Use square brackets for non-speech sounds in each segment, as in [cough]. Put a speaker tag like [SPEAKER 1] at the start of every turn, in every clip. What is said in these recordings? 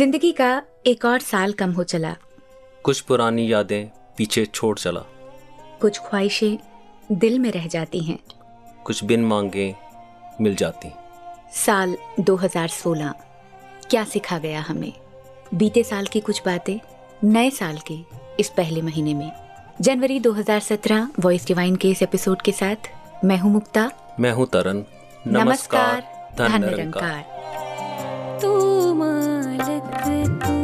[SPEAKER 1] ज़िंदगी का एक और साल कम हो चला।
[SPEAKER 2] कुछ पुरानी यादें पीछे छोड़ चला।
[SPEAKER 1] कुछ ख्वाहिशें दिल में रह जाती हैं।
[SPEAKER 2] कुछ बिन मांगे मिल जाती।
[SPEAKER 1] साल 2016 क्या सिखा गया हमें? बीते साल की कुछ बातें नए साल के इस पहले महीने में। जनवरी 2017 वॉइस डिवाइन के इस एपिसोड के साथ मैं हूँ मुक्ता।
[SPEAKER 2] मैं हूँ तरन
[SPEAKER 1] नमस्कार,
[SPEAKER 2] नमस्कार
[SPEAKER 1] धन
[SPEAKER 2] निरंकार।
[SPEAKER 3] तू
[SPEAKER 2] addicted to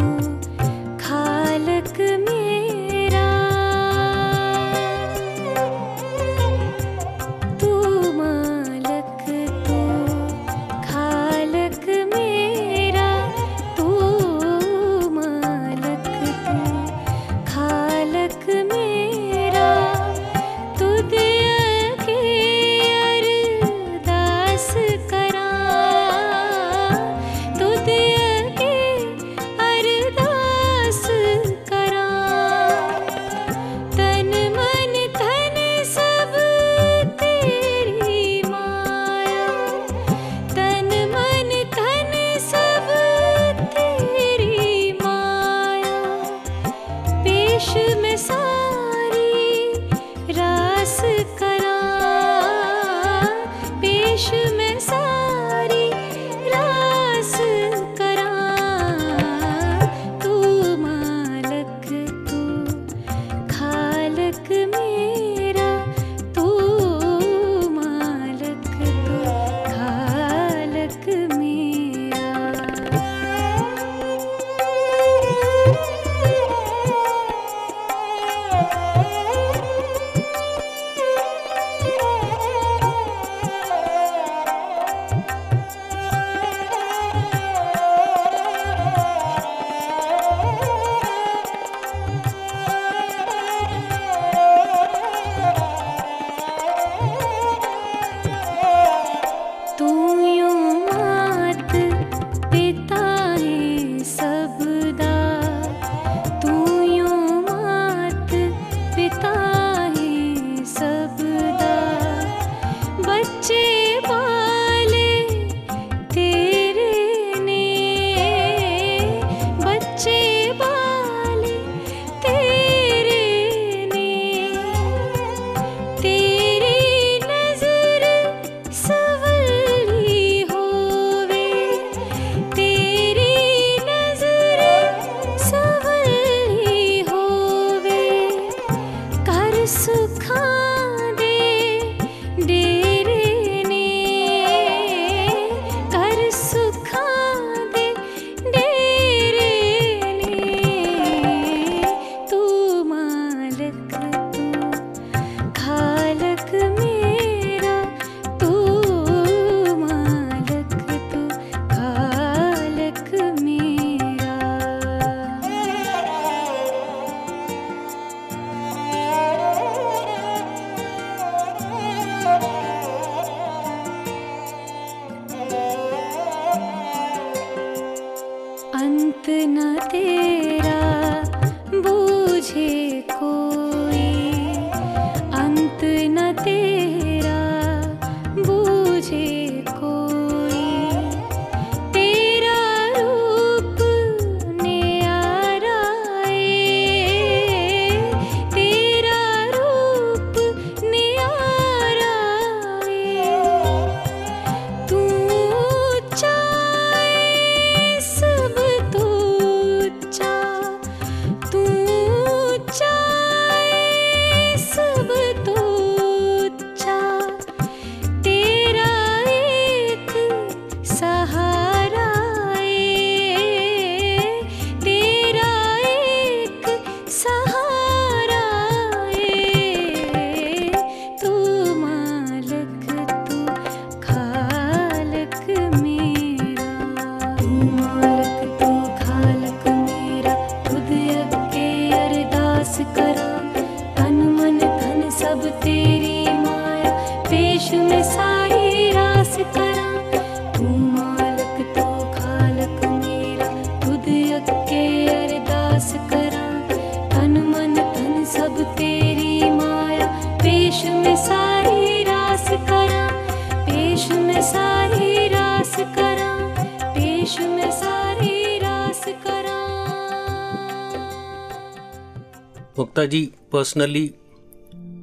[SPEAKER 2] पर्सनली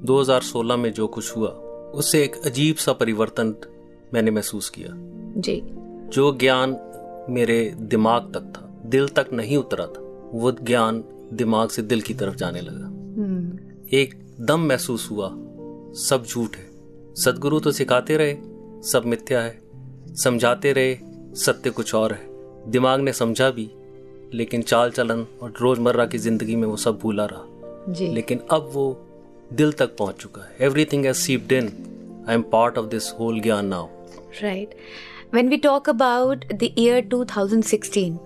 [SPEAKER 2] 2016 में जो कुछ हुआ उससे एक अजीब सा परिवर्तन मैंने महसूस किया।
[SPEAKER 1] जी।
[SPEAKER 2] जो ज्ञान मेरे दिमाग तक था दिल तक नहीं उतरा था वो ज्ञान दिमाग से दिल की तरफ़ जाने लगा।
[SPEAKER 1] हम्म।
[SPEAKER 2] एक दम महसूस हुआ सब झूठ है। सदगुरु तो सिखाते रहे सब मिथ्या है। समझाते रहे सत्य कुछ और है। दिमाग ने समझा भी लेकिन चाल चलन और रोज़मर्रा की ज़िंदगी में वो सब भूला रहा।
[SPEAKER 1] जी।
[SPEAKER 2] लेकिन अब वो दिल तक पहुँच चुका है। Everything has seeped in I am part of this whole ज्ञान now
[SPEAKER 1] right when we talk about the year 2016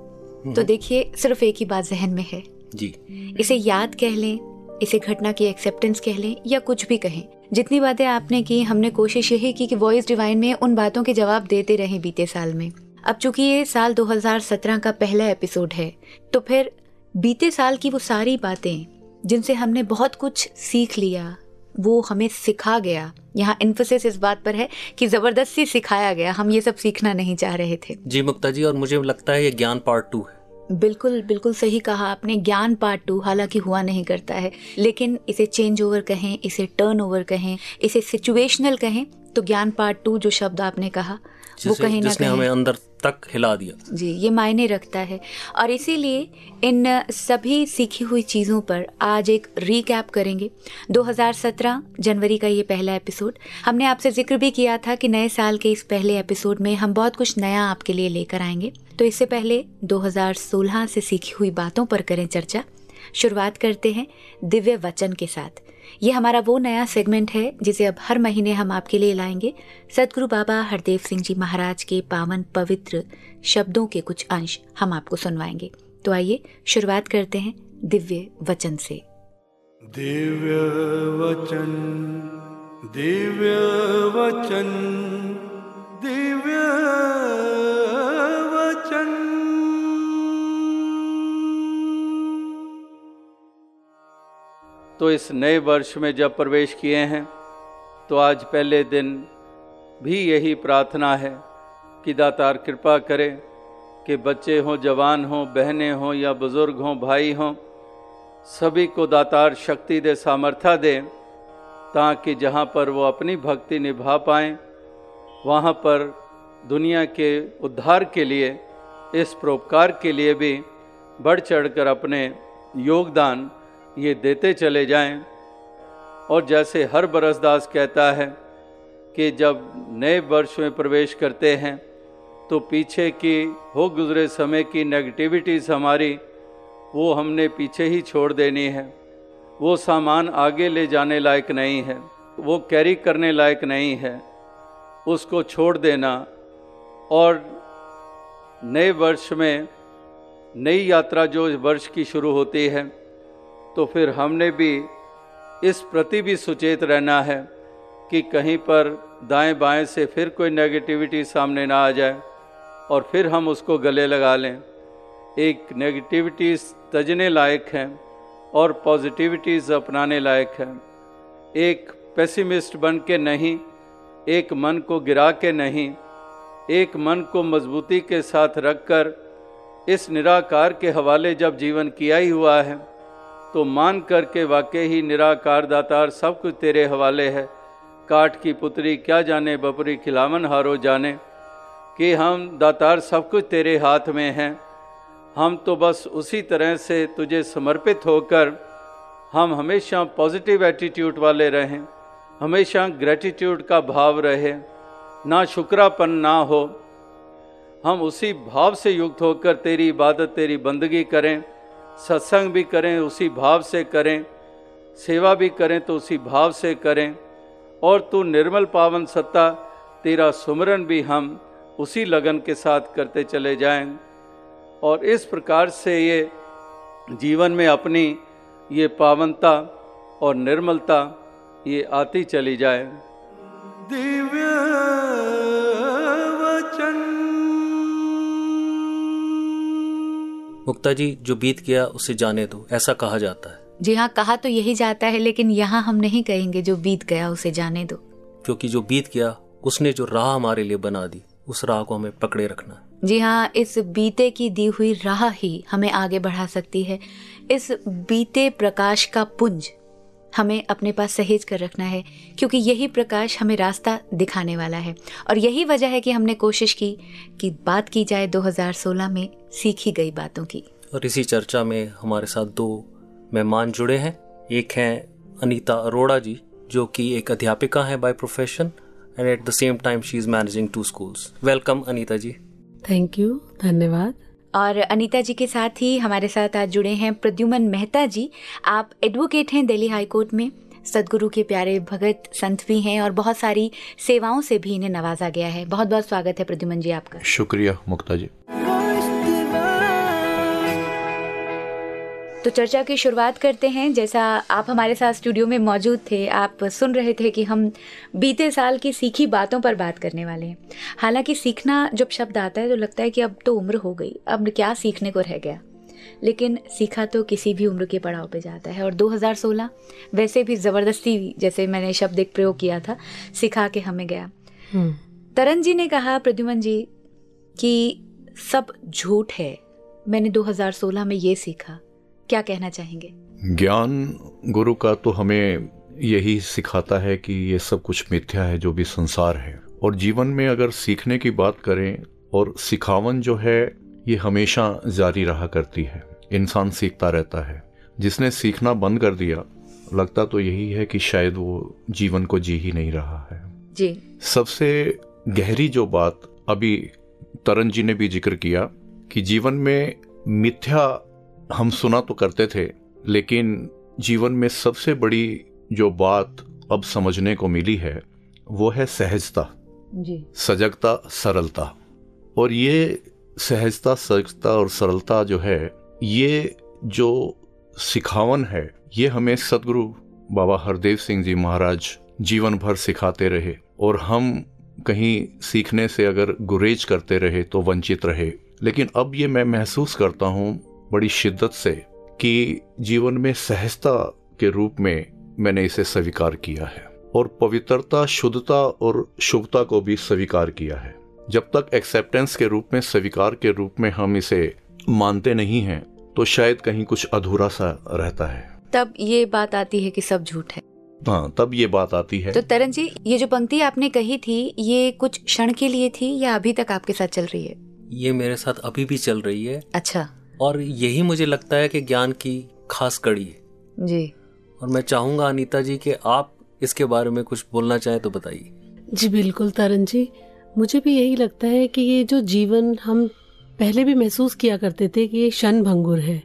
[SPEAKER 1] तो देखिए सिर्फ़ एक ही बात जहन में है।
[SPEAKER 2] जी।
[SPEAKER 1] इसे याद कह लें इसे घटना की एक्सेप्टेंस कह लें या कुछ भी कहें। जितनी बातें आपने की हमने कोशिश यही की कि वॉइस डिवाइन में उन बातों के जवाब देते रहे बीते साल में। अब चूँकि ये साल 2017 का पहला एपिसोड है तो फिर बीते साल की वो सारी बातें जिनसे हमने बहुत कुछ सीख लिया वो हमें सिखा गया। यहाँ इन्फोसिस इस बात पर है कि ज़बरदस्ती सिखाया गया हम ये सब सीखना नहीं चाह रहे थे।
[SPEAKER 2] जी मुक्ता जी और मुझे लगता है ये ज्ञान पार्ट टू है।
[SPEAKER 1] बिल्कुल बिल्कुल सही कहा आपने ज्ञान पार्ट टू हालाँकि हुआ नहीं करता है लेकिन इसे चेंज ओवर कहें इसे टर्न ओवर कहें इसे सिचुएशनल कहें तो ज्ञान पार्ट टू जो शब्द आपने कहा वो कहीं ना
[SPEAKER 2] जिसने हमें अंदर तक हिला दिया।
[SPEAKER 1] जी, ये मायने रखता है। और इसीलिए इन सभी सीखी हुई चीज़ों पर आज एक रीकैप करेंगे। 2017 जनवरी का ये पहला एपिसोड हमने आपसे ज़िक्र भी किया था कि नए साल के इस पहले एपिसोड में हम बहुत कुछ नया आपके लिए लेकर आएँगे। तो इससे पहले 2016 से सीखी हुई बातों पर करें चर्चा। शुरुआत करते हैं दिव्य वचन के साथ। ये हमारा वो नया सेगमेंट है, जिसे अब हर महीने हम आपके लिए लाएँगे। सदगुरु बाबा हरदेव सिंह जी महाराज के पावन पवित्र शब्दों के कुछ अंश हम आपको सुनवाएँगे। तो आइए, शुरुआत करते हैं दिव्य वचन से।
[SPEAKER 4] दिव्य वचन दिव्य वचन, दिव्य तो इस नए वर्ष में जब प्रवेश किए हैं तो आज पहले दिन भी यही प्रार्थना है कि दातार कृपा करें कि बच्चे हों, जवान हों, बहनें हों या बुज़ुर्ग हों, भाई हों, सभी को दातार शक्ति दे, सामर्थ्य दे, ताकि जहाँ पर वो अपनी भक्ति निभा पाएँ, वहाँ पर दुनिया के उद्धार के लिए, इस परोपकार के लिए भी बढ़ चढ़कर अपने योगदान ये देते चले जाएँ। और जैसे हर बरसदास कहता है कि जब नए वर्ष में प्रवेश करते हैं तो पीछे की हो गुजरे समय की नेगेटिविटीज़ हमारी, वो हमने पीछे ही छोड़ देनी है। वो सामान आगे ले जाने लायक नहीं है। वो कैरी करने लायक नहीं है। उसको छोड़ देना। और नए वर्ष में नई यात्रा जो वर्ष की शुरू होती है तो फिर हमने भी इस प्रति भी सुचेत रहना है कि कहीं पर दाएँ बाएँ से फिर कोई नेगेटिविटी सामने ना आ जाए और फिर हम उसको गले लगा लें। एक नेगेटिविटीज़ तजने लायक हैं और पॉजिटिविटीज़ अपनाने लायक हैं। एक पेसिमिस्ट बन के नहीं, एक मन को गिरा के नहीं, एक मन को मजबूती के साथ रखकर इस निराकार के हवाले जब जीवन किया ही हुआ है तो मान कर के वाकई ही निराकार दातार सब कुछ तेरे हवाले है। काट की पुत्री क्या जाने, बपरी खिलावन हारो जाने, कि हम दातार सब कुछ तेरे हाथ में हैं। हम तो बस उसी तरह से तुझे समर्पित होकर हम हमेशा पॉजिटिव एटीट्यूड वाले रहें, हमेशा ग्रेटिट्यूड का भाव रहे, ना शुक्रापन ना हो। हम उसी भाव से युक्त होकर तेरी इबादत, तेरी बंदगी करें। सत्संग भी करें, उसी भाव से करें, सेवा भी करें तो उसी भाव से करें। और तू निर्मल पावन सत्ता, तेरा सुमरन भी हम उसी लगन के साथ करते चले जाएँ। और इस प्रकार से ये जीवन में अपनी ये पावनता और निर्मलता ये आती चली जाए। दिव्य
[SPEAKER 2] मुक्ता जी जो बीत गया उसे जाने दो ऐसा कहा जाता है।
[SPEAKER 1] जी हाँ कहा तो यही जाता है लेकिन यहाँ हम नहीं कहेंगे जो बीत गया उसे जाने दो।
[SPEAKER 2] क्योंकि जो बीत गया उसने जो राह हमारे लिए बना दी उस राह को हमें पकड़े रखना
[SPEAKER 1] जी हाँ इस बीते की दी हुई राह ही हमें आगे बढ़ा सकती है। इस बीते प्रकाश का पुंज हमें अपने पास सहेज कर रखना है क्योंकि यही प्रकाश हमें रास्ता दिखाने वाला है। और यही वजह है कि हमने कोशिश की कि बात की जाए 2016 में सीखी गई बातों की।
[SPEAKER 2] और इसी चर्चा में हमारे साथ दो मेहमान जुड़े हैं। एक हैं अनीता अरोड़ा जी जो कि एक अध्यापिका हैं by profession and at the same time she is managing two schools welcome Anita ji
[SPEAKER 5] thank you धन्यवाद।
[SPEAKER 1] और अनीता जी के साथ ही हमारे साथ आज जुड़े हैं प्रद्युमन मेहता जी। आप एडवोकेट हैं दिल्ली हाई कोर्ट में। सदगुरु के प्यारे भगत संत भी हैं और बहुत सारी सेवाओं से भी इन्हें नवाजा गया है। बहुत बहुत स्वागत है प्रद्युमन जी आपका।
[SPEAKER 6] शुक्रिया मुक्ता जी।
[SPEAKER 1] तो चर्चा की शुरुआत करते हैं। जैसा आप हमारे साथ स्टूडियो में मौजूद थे आप सुन रहे थे कि हम बीते साल की सीखी बातों पर बात करने वाले हैं। हालाँकि सीखना जब शब्द आता है तो लगता है कि अब तो उम्र हो गई अब क्या सीखने को रह गया। लेकिन सीखा तो किसी भी उम्र के पड़ाव पे जाता है। और 2016 वैसे भी ज़बरदस्ती जैसे मैंने शब्द एक प्रयोग किया था सिखा के हमें गया।
[SPEAKER 5] हम्म,
[SPEAKER 1] तरन जी ने कहा प्रद्युमन जी कि सब झूठ है। मैंने 2016 में ये सीखा। क्या कहना चाहेंगे?
[SPEAKER 6] ज्ञान गुरु का तो हमें यही सिखाता है कि ये सब कुछ मिथ्या है जो भी संसार है। और जीवन में अगर सीखने की बात करें और सिखावन जो है ये हमेशा जारी रहा करती है। इंसान सीखता रहता है। जिसने सीखना बंद कर दिया लगता तो यही है कि शायद वो जीवन को जी ही नहीं रहा है।
[SPEAKER 1] जी।
[SPEAKER 6] सबसे गहरी जो बात अभी तरन जी ने भी ज़िक्र किया कि जीवन में मिथ्या हम सुना तो करते थे लेकिन जीवन में सबसे बड़ी जो बात अब समझने को मिली है वो है सहजता।
[SPEAKER 1] जी।
[SPEAKER 6] सजगता सरलता। और ये सहजता सजगता और सरलता जो है ये जो सिखावन है ये हमें सदगुरु बाबा हरदेव सिंह जी महाराज जीवन भर सिखाते रहे। और हम कहीं सीखने से अगर गुरेज करते रहे तो वंचित रहे। लेकिन अब ये मैं महसूस करता हूँ बड़ी शिद्दत से कि जीवन में सहजता के रूप में मैंने इसे स्वीकार किया है और पवित्रता शुद्धता और शुभता को भी स्वीकार किया है। जब तक एक्सेप्टेंस के रूप में स्वीकार के रूप में हम इसे मानते नहीं हैं तो शायद कहीं कुछ अधूरा सा रहता है।
[SPEAKER 1] तब ये बात आती है कि सब झूठ है।
[SPEAKER 6] हाँ तब ये बात आती है।
[SPEAKER 1] तो तरन जी ये जो पंक्ति आपने कही थी ये कुछ क्षण के लिए थी या अभी तक आपके साथ चल रही है?
[SPEAKER 2] ये मेरे साथ अभी भी चल रही है।
[SPEAKER 1] अच्छा।
[SPEAKER 2] और यही मुझे लगता है कि ज्ञान की खास कड़ी है।
[SPEAKER 1] जी।
[SPEAKER 2] और मैं चाहूँगा अनीता जी कि आप इसके बारे में कुछ बोलना चाहें तो बताइए।
[SPEAKER 5] जी बिल्कुल तरन जी। मुझे भी यही लगता है कि ये जो जीवन हम पहले भी महसूस किया करते थे कि ये क्षण भंगुर है।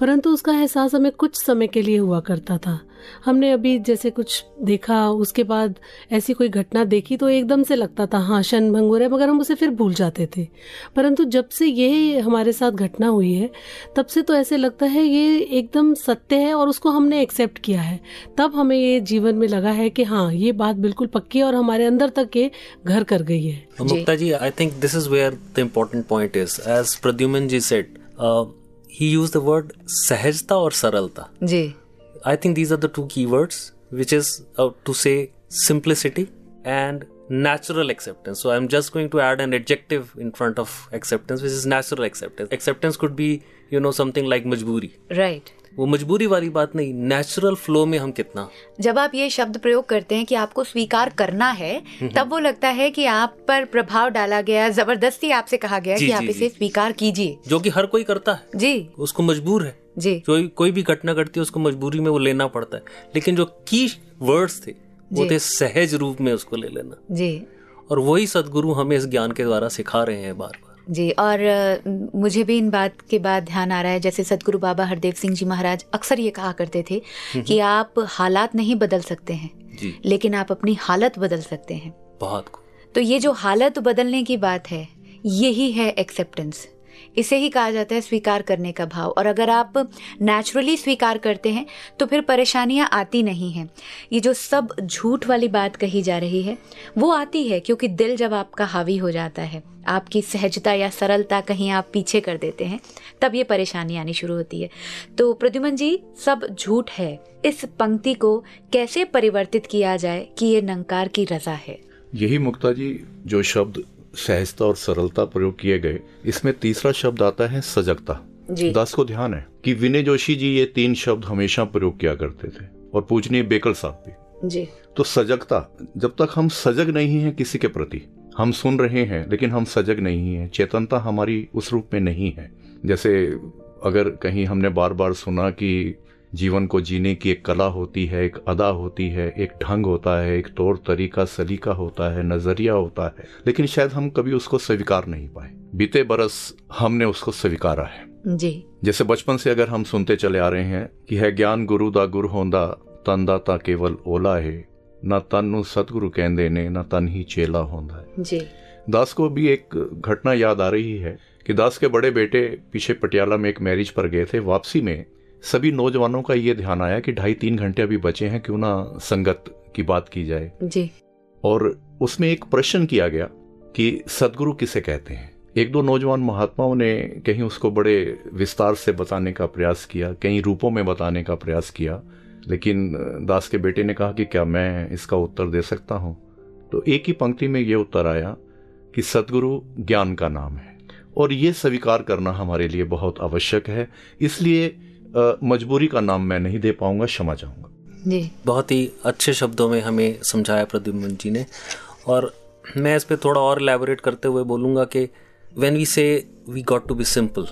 [SPEAKER 5] परंतु उसका एहसास हमें कुछ समय के लिए हुआ करता था। हमने अभी जैसे कुछ देखा उसके बाद ऐसी कोई घटना देखी तो एकदम से लगता था हाँ शन भंगुर है मगर हम उसे फिर भूल जाते थे। परंतु जब से ये हमारे साथ घटना हुई है तब से तो ऐसे लगता है ये एकदम सत्य है और उसको हमने एक्सेप्ट किया है। तब हमें ये जीवन में लगा है कि हाँ ये बात बिल्कुल पक्की है और हमारे अंदर तक ये घर कर गई है।
[SPEAKER 2] Mukta ji, I think this is where the important point is. As Pradyuman ji said, uh, he used the word sahejta or saralta. I think these are the two keywords, which is uh, to say simplicity and natural acceptance. So I'm just going to add an adjective in front of acceptance, which is natural acceptance. Acceptance could be, you know, something like majburi.
[SPEAKER 1] Right.
[SPEAKER 2] वो मजबूरी वाली बात नहीं natural flow में हम कितना?
[SPEAKER 1] जब आप ये शब्द प्रयोग करते हैं कि आपको स्वीकार करना है तब वो लगता है कि आप पर प्रभाव डाला गया ज़बरदस्ती आपसे कहा गया
[SPEAKER 2] जी,
[SPEAKER 1] कि आप
[SPEAKER 2] जी,
[SPEAKER 1] इसे स्वीकार कीजिए।
[SPEAKER 2] जो कि हर कोई करता है।
[SPEAKER 1] जी।
[SPEAKER 2] उसको मजबूर है।
[SPEAKER 1] जी।
[SPEAKER 2] जो कोई भी घटना घटती है उसको मजबूरी में वो लेना पड़ता है। लेकिन जो की वर्ड्स थे वो थे सहज रूप में उसको ले लेना।
[SPEAKER 1] जी।
[SPEAKER 2] और वही सदगुरु हमें इस ज्ञान के द्वारा सिखा रहे हैं बार बार
[SPEAKER 1] जी और मुझे भी इन बात के बाद ध्यान आ रहा है जैसे सदगुरु बाबा हरदेव सिंह जी महाराज अक्सर ये कहा करते थे कि आप हालात नहीं बदल सकते हैं
[SPEAKER 2] जी।
[SPEAKER 1] लेकिन आप अपनी हालत बदल सकते हैं।
[SPEAKER 2] बहुत
[SPEAKER 1] तो ये जो हालत बदलने की बात है यही है एक्सेप्टेंस इसे ही कहा जाता है स्वीकार करने का भाव। और अगर आप नेचुरली स्वीकार करते हैं तो फिर परेशानियाँ आती नहीं हैं। ये जो सब झूठ वाली बात कही जा रही है वो आती है क्योंकि दिल जब आपका हावी हो जाता है। आपकी सहजता या सरलता कहीं आप पीछे कर देते हैं तब ये परेशानी आनी शुरू होती है। तो प्रद्युमन जी सब झूठ है। इस पंक्ति को कैसे परिवर्तित किया जाए कि ये नंकार की रजा है?
[SPEAKER 6] यही मुक्ता जी जो शब्द सहजता और सरलता प्रयोग किए गए इसमें तीसरा शब्द आता है सजगता।
[SPEAKER 1] जी।
[SPEAKER 6] दास को ध्यान है कि विनय जोशी जी ये तीन शब्द हमेशा प्रयोग किया करते थे और पूजनीय बेकल साहब भी।
[SPEAKER 1] जी।
[SPEAKER 6] तो सजगता जब तक हम सजग नहीं हैं किसी के प्रति हम सुन रहे हैं लेकिन हम सजग नहीं हैं। चेतनता हमारी उस रूप में नहीं है। जैसे अगर कहीं हमने बार बार सुना कि जीवन को जीने की एक कला होती है एक अदा होती है एक ढंग होता है एक तौर तरीका सलीका होता है नज़रिया होता है लेकिन शायद हम कभी उसको स्वीकार नहीं पाए। बीते बरस हमने उसको स्वीकारा है।
[SPEAKER 1] जी।
[SPEAKER 6] जैसे बचपन से अगर हम सुनते चले आ रहे हैं कि है ज्ञान गुरु दा गुर होंदा तन दाता केवल ओला है ना तन नु सतगुरु कहंदे ने ना तन ही चेला है
[SPEAKER 1] जी
[SPEAKER 6] दास को भी एक घटना याद आ रही है कि दास के बड़े बेटे पीछे पटियाला में एक मैरिज पर गए थे वापसी में सभी नौजवानों का ये ध्यान आया कि ढाई तीन घंटे अभी बचे हैं क्यों ना संगत की बात की जाए
[SPEAKER 1] जी
[SPEAKER 6] और उसमें एक प्रश्न किया गया कि सदगुरु किसे कहते हैं एक दो नौजवान महात्माओं ने कहीं उसको बड़े विस्तार से बताने का प्रयास किया कई रूपों में बताने का प्रयास किया लेकिन दास के बेटे ने कहा कि क्या मैं इसका उत्तर दे सकता हूँ? तो एक ही पंक्ति में ये उत्तर आया कि सदगुरु ज्ञान का नाम है। और ये स्वीकार करना हमारे लिए बहुत आवश्यक है। इसलिए मजबूरी का नाम मैं नहीं दे पाऊँगा क्षमा चाहूँगा।
[SPEAKER 1] जी।
[SPEAKER 2] बहुत ही अच्छे शब्दों में हमें समझाया प्रद्युम्न जी ने। और मैं इस पर थोड़ा और एलैबोरेट करते हुए बोलूँगा कि when we say we got to be simple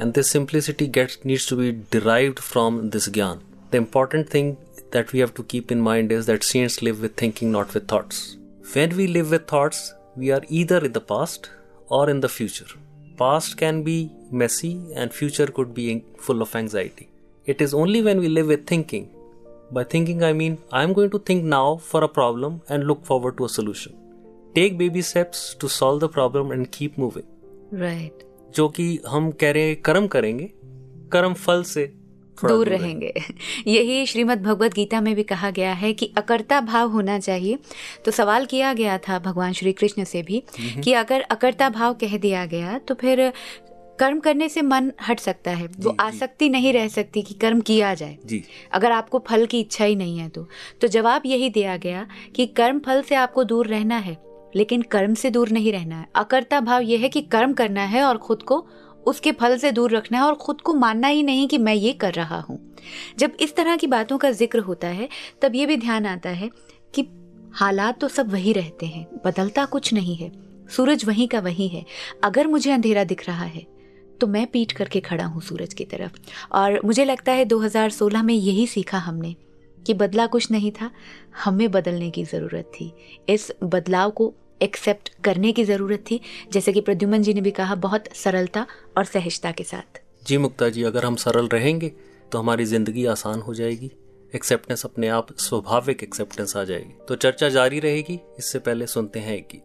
[SPEAKER 2] and this simplicity gets needs to be derived from this ज्ञान। The important thing that we have to keep in mind is that saints live with thinking, not with thoughts. When we live with thoughts, we are either in the past or in the future. Past can be messy and future could be full of anxiety. It is only when we live with thinking. By thinking, I mean I'm going to think now for a problem and look forward to a solution. Take baby steps to solve the problem and keep moving.
[SPEAKER 1] Right
[SPEAKER 2] जो कि हम कह रहे हैं कर्म करेंगे कर्म फल से थोड़ा
[SPEAKER 1] दूर रहेंगे। यही श्रीमद् भगवत गीता में भी कहा गया है कि अकर्ता भाव होना चाहिए। तो सवाल किया गया था भगवान श्री कृष्ण से भी कि अगर अकर्ता भाव कह दिया गया तो फिर कर्म करने से मन हट सकता है। वो आसक्ति नहीं रह सकती कि कर्म किया जाए।
[SPEAKER 2] जी।
[SPEAKER 1] अगर आपको फल की इच्छा ही नहीं है तो। तो जवाब यही दिया गया कि कर्म फल से आपको दूर रहना है लेकिन कर्म से दूर नहीं रहना है। अकर्ता भाव यह है कि कर्म करना है और खुद को उसके फल से दूर रखना है और खुद को मानना ही नहीं कि मैं ये कर रहा हूँ। जब इस तरह की बातों का ज़िक्र होता है, तब ये भी ध्यान आता है कि हालात तो सब वही रहते हैं, बदलता कुछ नहीं है, सूरज वहीं का वहीं है। अगर मुझे अंधेरा दिख रहा है तो मैं पीट करके खड़ा हूँ सूरज की तरफ़। और मुझे लगता है 2016 में यही सीखा हमने कि बदला कुछ नहीं था, हमें बदलने की ज़रूरत थी। इस बदलाव को एक्सेप्ट करने की ज़रूरत थी, जैसे कि प्रद्युमन जी ने भी कहा, बहुत सरलता और सहजता के साथ।
[SPEAKER 2] जी मुक्ता जी, अगर हम सरल रहेंगे तो हमारी ज़िंदगी आसान हो जाएगी। एक्सेप्टेंस अपने आप स्वाभाविक एक्सेप्टेंस आ जाएगी। तो चर्चा जारी रहेगी, इससे पहले सुनते हैं एक गीत।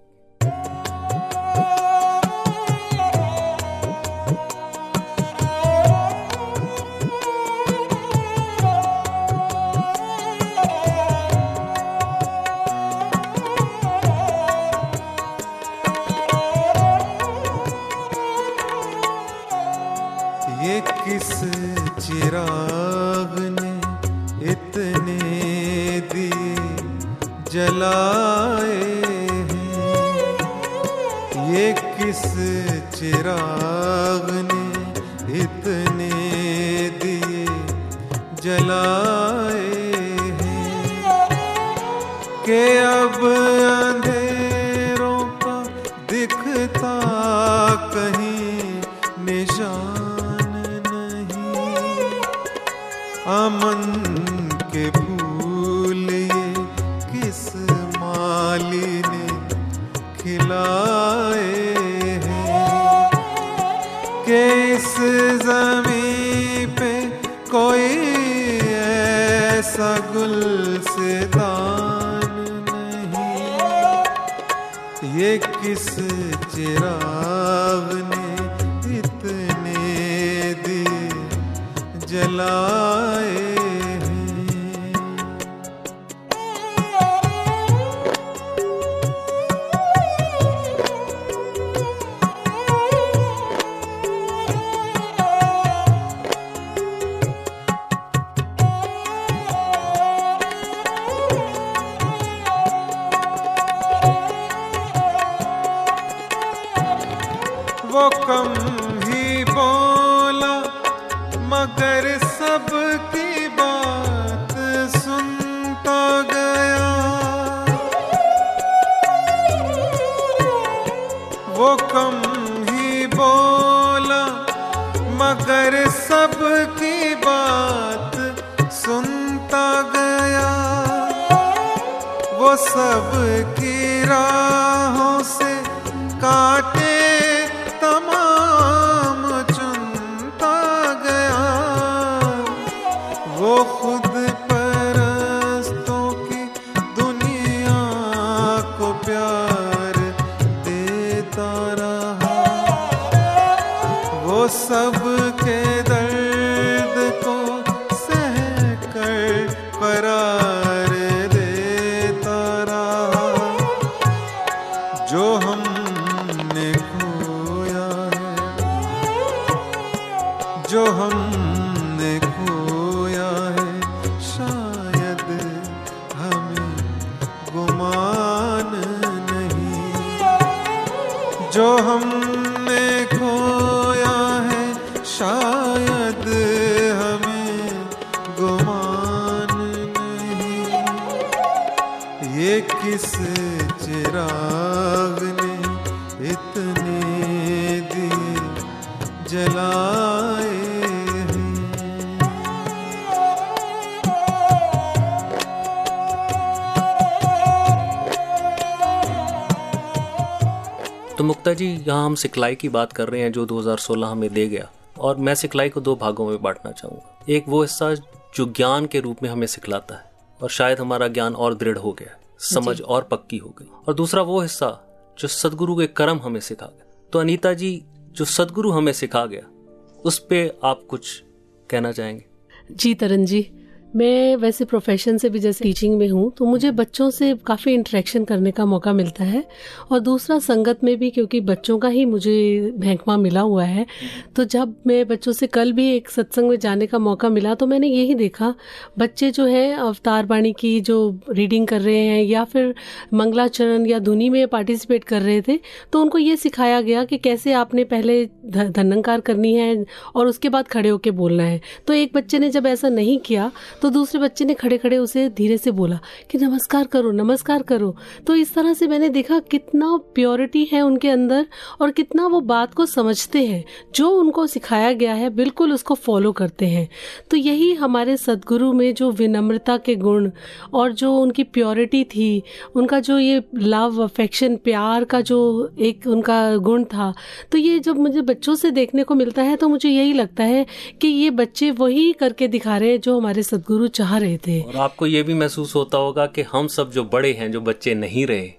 [SPEAKER 2] तो मुक्ता जी यहाँ हम सिखलाई की बात कर रहे हैं जो 2016 हमें दे गया। और मैं सिखलाई को दो भागों में बांटना चाहूँगा। एक वो हिस्सा जो ज्ञान के रूप में हमें सिखलाता है और शायद हमारा ज्ञान और दृढ़ हो गया समझ और पक्की हो गई। और दूसरा वो हिस्सा जो सदगुरु के कर्म हमें सिखा गया। तो अनीता जी जो सदगुरु हमें सिखा गया उस पे आप कुछ कहना चाहेंगे?
[SPEAKER 5] जी तरन जी। मैं वैसे प्रोफेशन से भी जैसे टीचिंग में हूँ तो मुझे बच्चों से काफ़ी इंटरेक्शन करने का मौका मिलता है। और दूसरा संगत में भी, क्योंकि बच्चों का ही मुझे भैंकमा मिला हुआ है तो जब मैं बच्चों से कल भी एक सत्संग में जाने का मौका मिला तो मैंने यही देखा, बच्चे जो है, अवतार बाणी की जो रीडिंग कर रहे हैं, या फिर मंगलाचरण या धुनी में पार्टिसिपेट कर रहे थे तो उनको ये सिखाया गया कि कैसे आपने पहले धनंकार करनी है और उसके बाद खड़े होके बोलना है। तो एक बच्चे ने जब ऐसा नहीं किया तो दूसरे बच्चे ने खड़े खड़े उसे धीरे से बोला कि नमस्कार करो नमस्कार करो। तो इस तरह से मैंने देखा कितना प्योरिटी है उनके अंदर और कितना वो बात को समझते हैं, जो उनको सिखाया गया है, बिल्कुल उसको फॉलो करते हैं। तो यही हमारे सदगुरु में जो विनम्रता के गुण और जो उनकी प्योरिटी थी, उनका जो ये लव अफेक्शन प्यार का जो एक उनका गुण था तो ये जब मुझे बच्चों से देखने को मिलता है तो मुझे यही लगता है कि ये बच्चे वही करके दिखा रहे हैं जो हमारे सदगुरु चाह रहे थे।
[SPEAKER 2] और आपको ये भी महसूस होता होगा कि हम सब जो बड़े हैं जो बच्चे नहीं रहे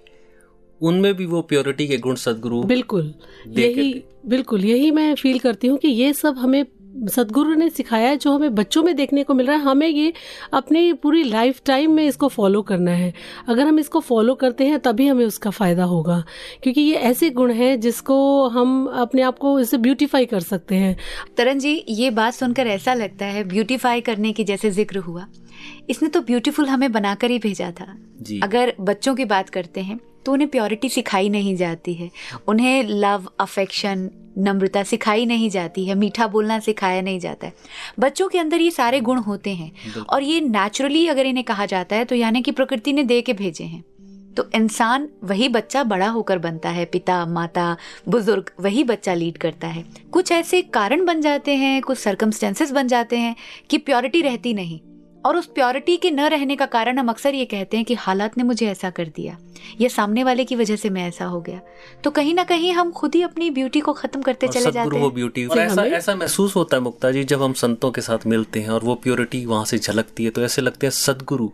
[SPEAKER 2] उनमें भी वो प्योरिटी के गुण सदगुरु
[SPEAKER 5] बिल्कुल। यही बिल्कुल यही मैं फील करती हूँ कि ये सब हमें सदगुरु ने सिखाया है जो हमें बच्चों में देखने को मिल रहा है हमें ये अपनी पूरी लाइफ टाइम में इसको फॉलो करना है। अगर हम इसको फॉलो करते हैं तभी हमें उसका फ़ायदा होगा। क्योंकि ये ऐसे गुण हैं जिसको हम अपने आप को इससे ब्यूटीफाई कर सकते हैं।
[SPEAKER 1] तरन जी ये बात सुनकर ऐसा लगता है ब्यूटीफाई करने की जैसे ज़िक्र हुआ। इसने तो ब्यूटीफुल हमें बनाकर ही भेजा था।
[SPEAKER 2] जी।
[SPEAKER 1] अगर बच्चों की बात करते हैं तो उन्हें प्योरिटी सिखाई नहीं जाती है। उन्हें लव अफेक्शन नम्रता सिखाई नहीं जाती है। मीठा बोलना सिखाया नहीं जाता है। बच्चों के अंदर ये सारे गुण होते हैं। और ये नेचुरली अगर इन्हें कहा जाता है तो यानी कि प्रकृति ने दे के भेजे हैं। तो इंसान वही बच्चा बड़ा होकर बनता है। पिता माता बुज़ुर्ग वही बच्चा लीड करता है। कुछ ऐसे कारण बन जाते हैं कुछ सरकमस्टेंसेस बन जाते हैं कि प्योरिटी रहती नहीं। और उस प्योरिटी के न रहने का कारण हम अक्सर ये कहते हैं कि हालात ने मुझे ऐसा कर दिया या सामने वाले की वजह से मैं ऐसा हो गया। तो कहीं ना कहीं हम खुद ही अपनी ब्यूटी को खत्म करते चले जाते हैं।
[SPEAKER 2] ब्यूटी और ऐसा ऐसा महसूस होता है मुक्ता जी जब हम संतों के साथ मिलते हैं और वो प्योरिटी वहाँ से झलकती है तो ऐसे लगते हैं सदगुरु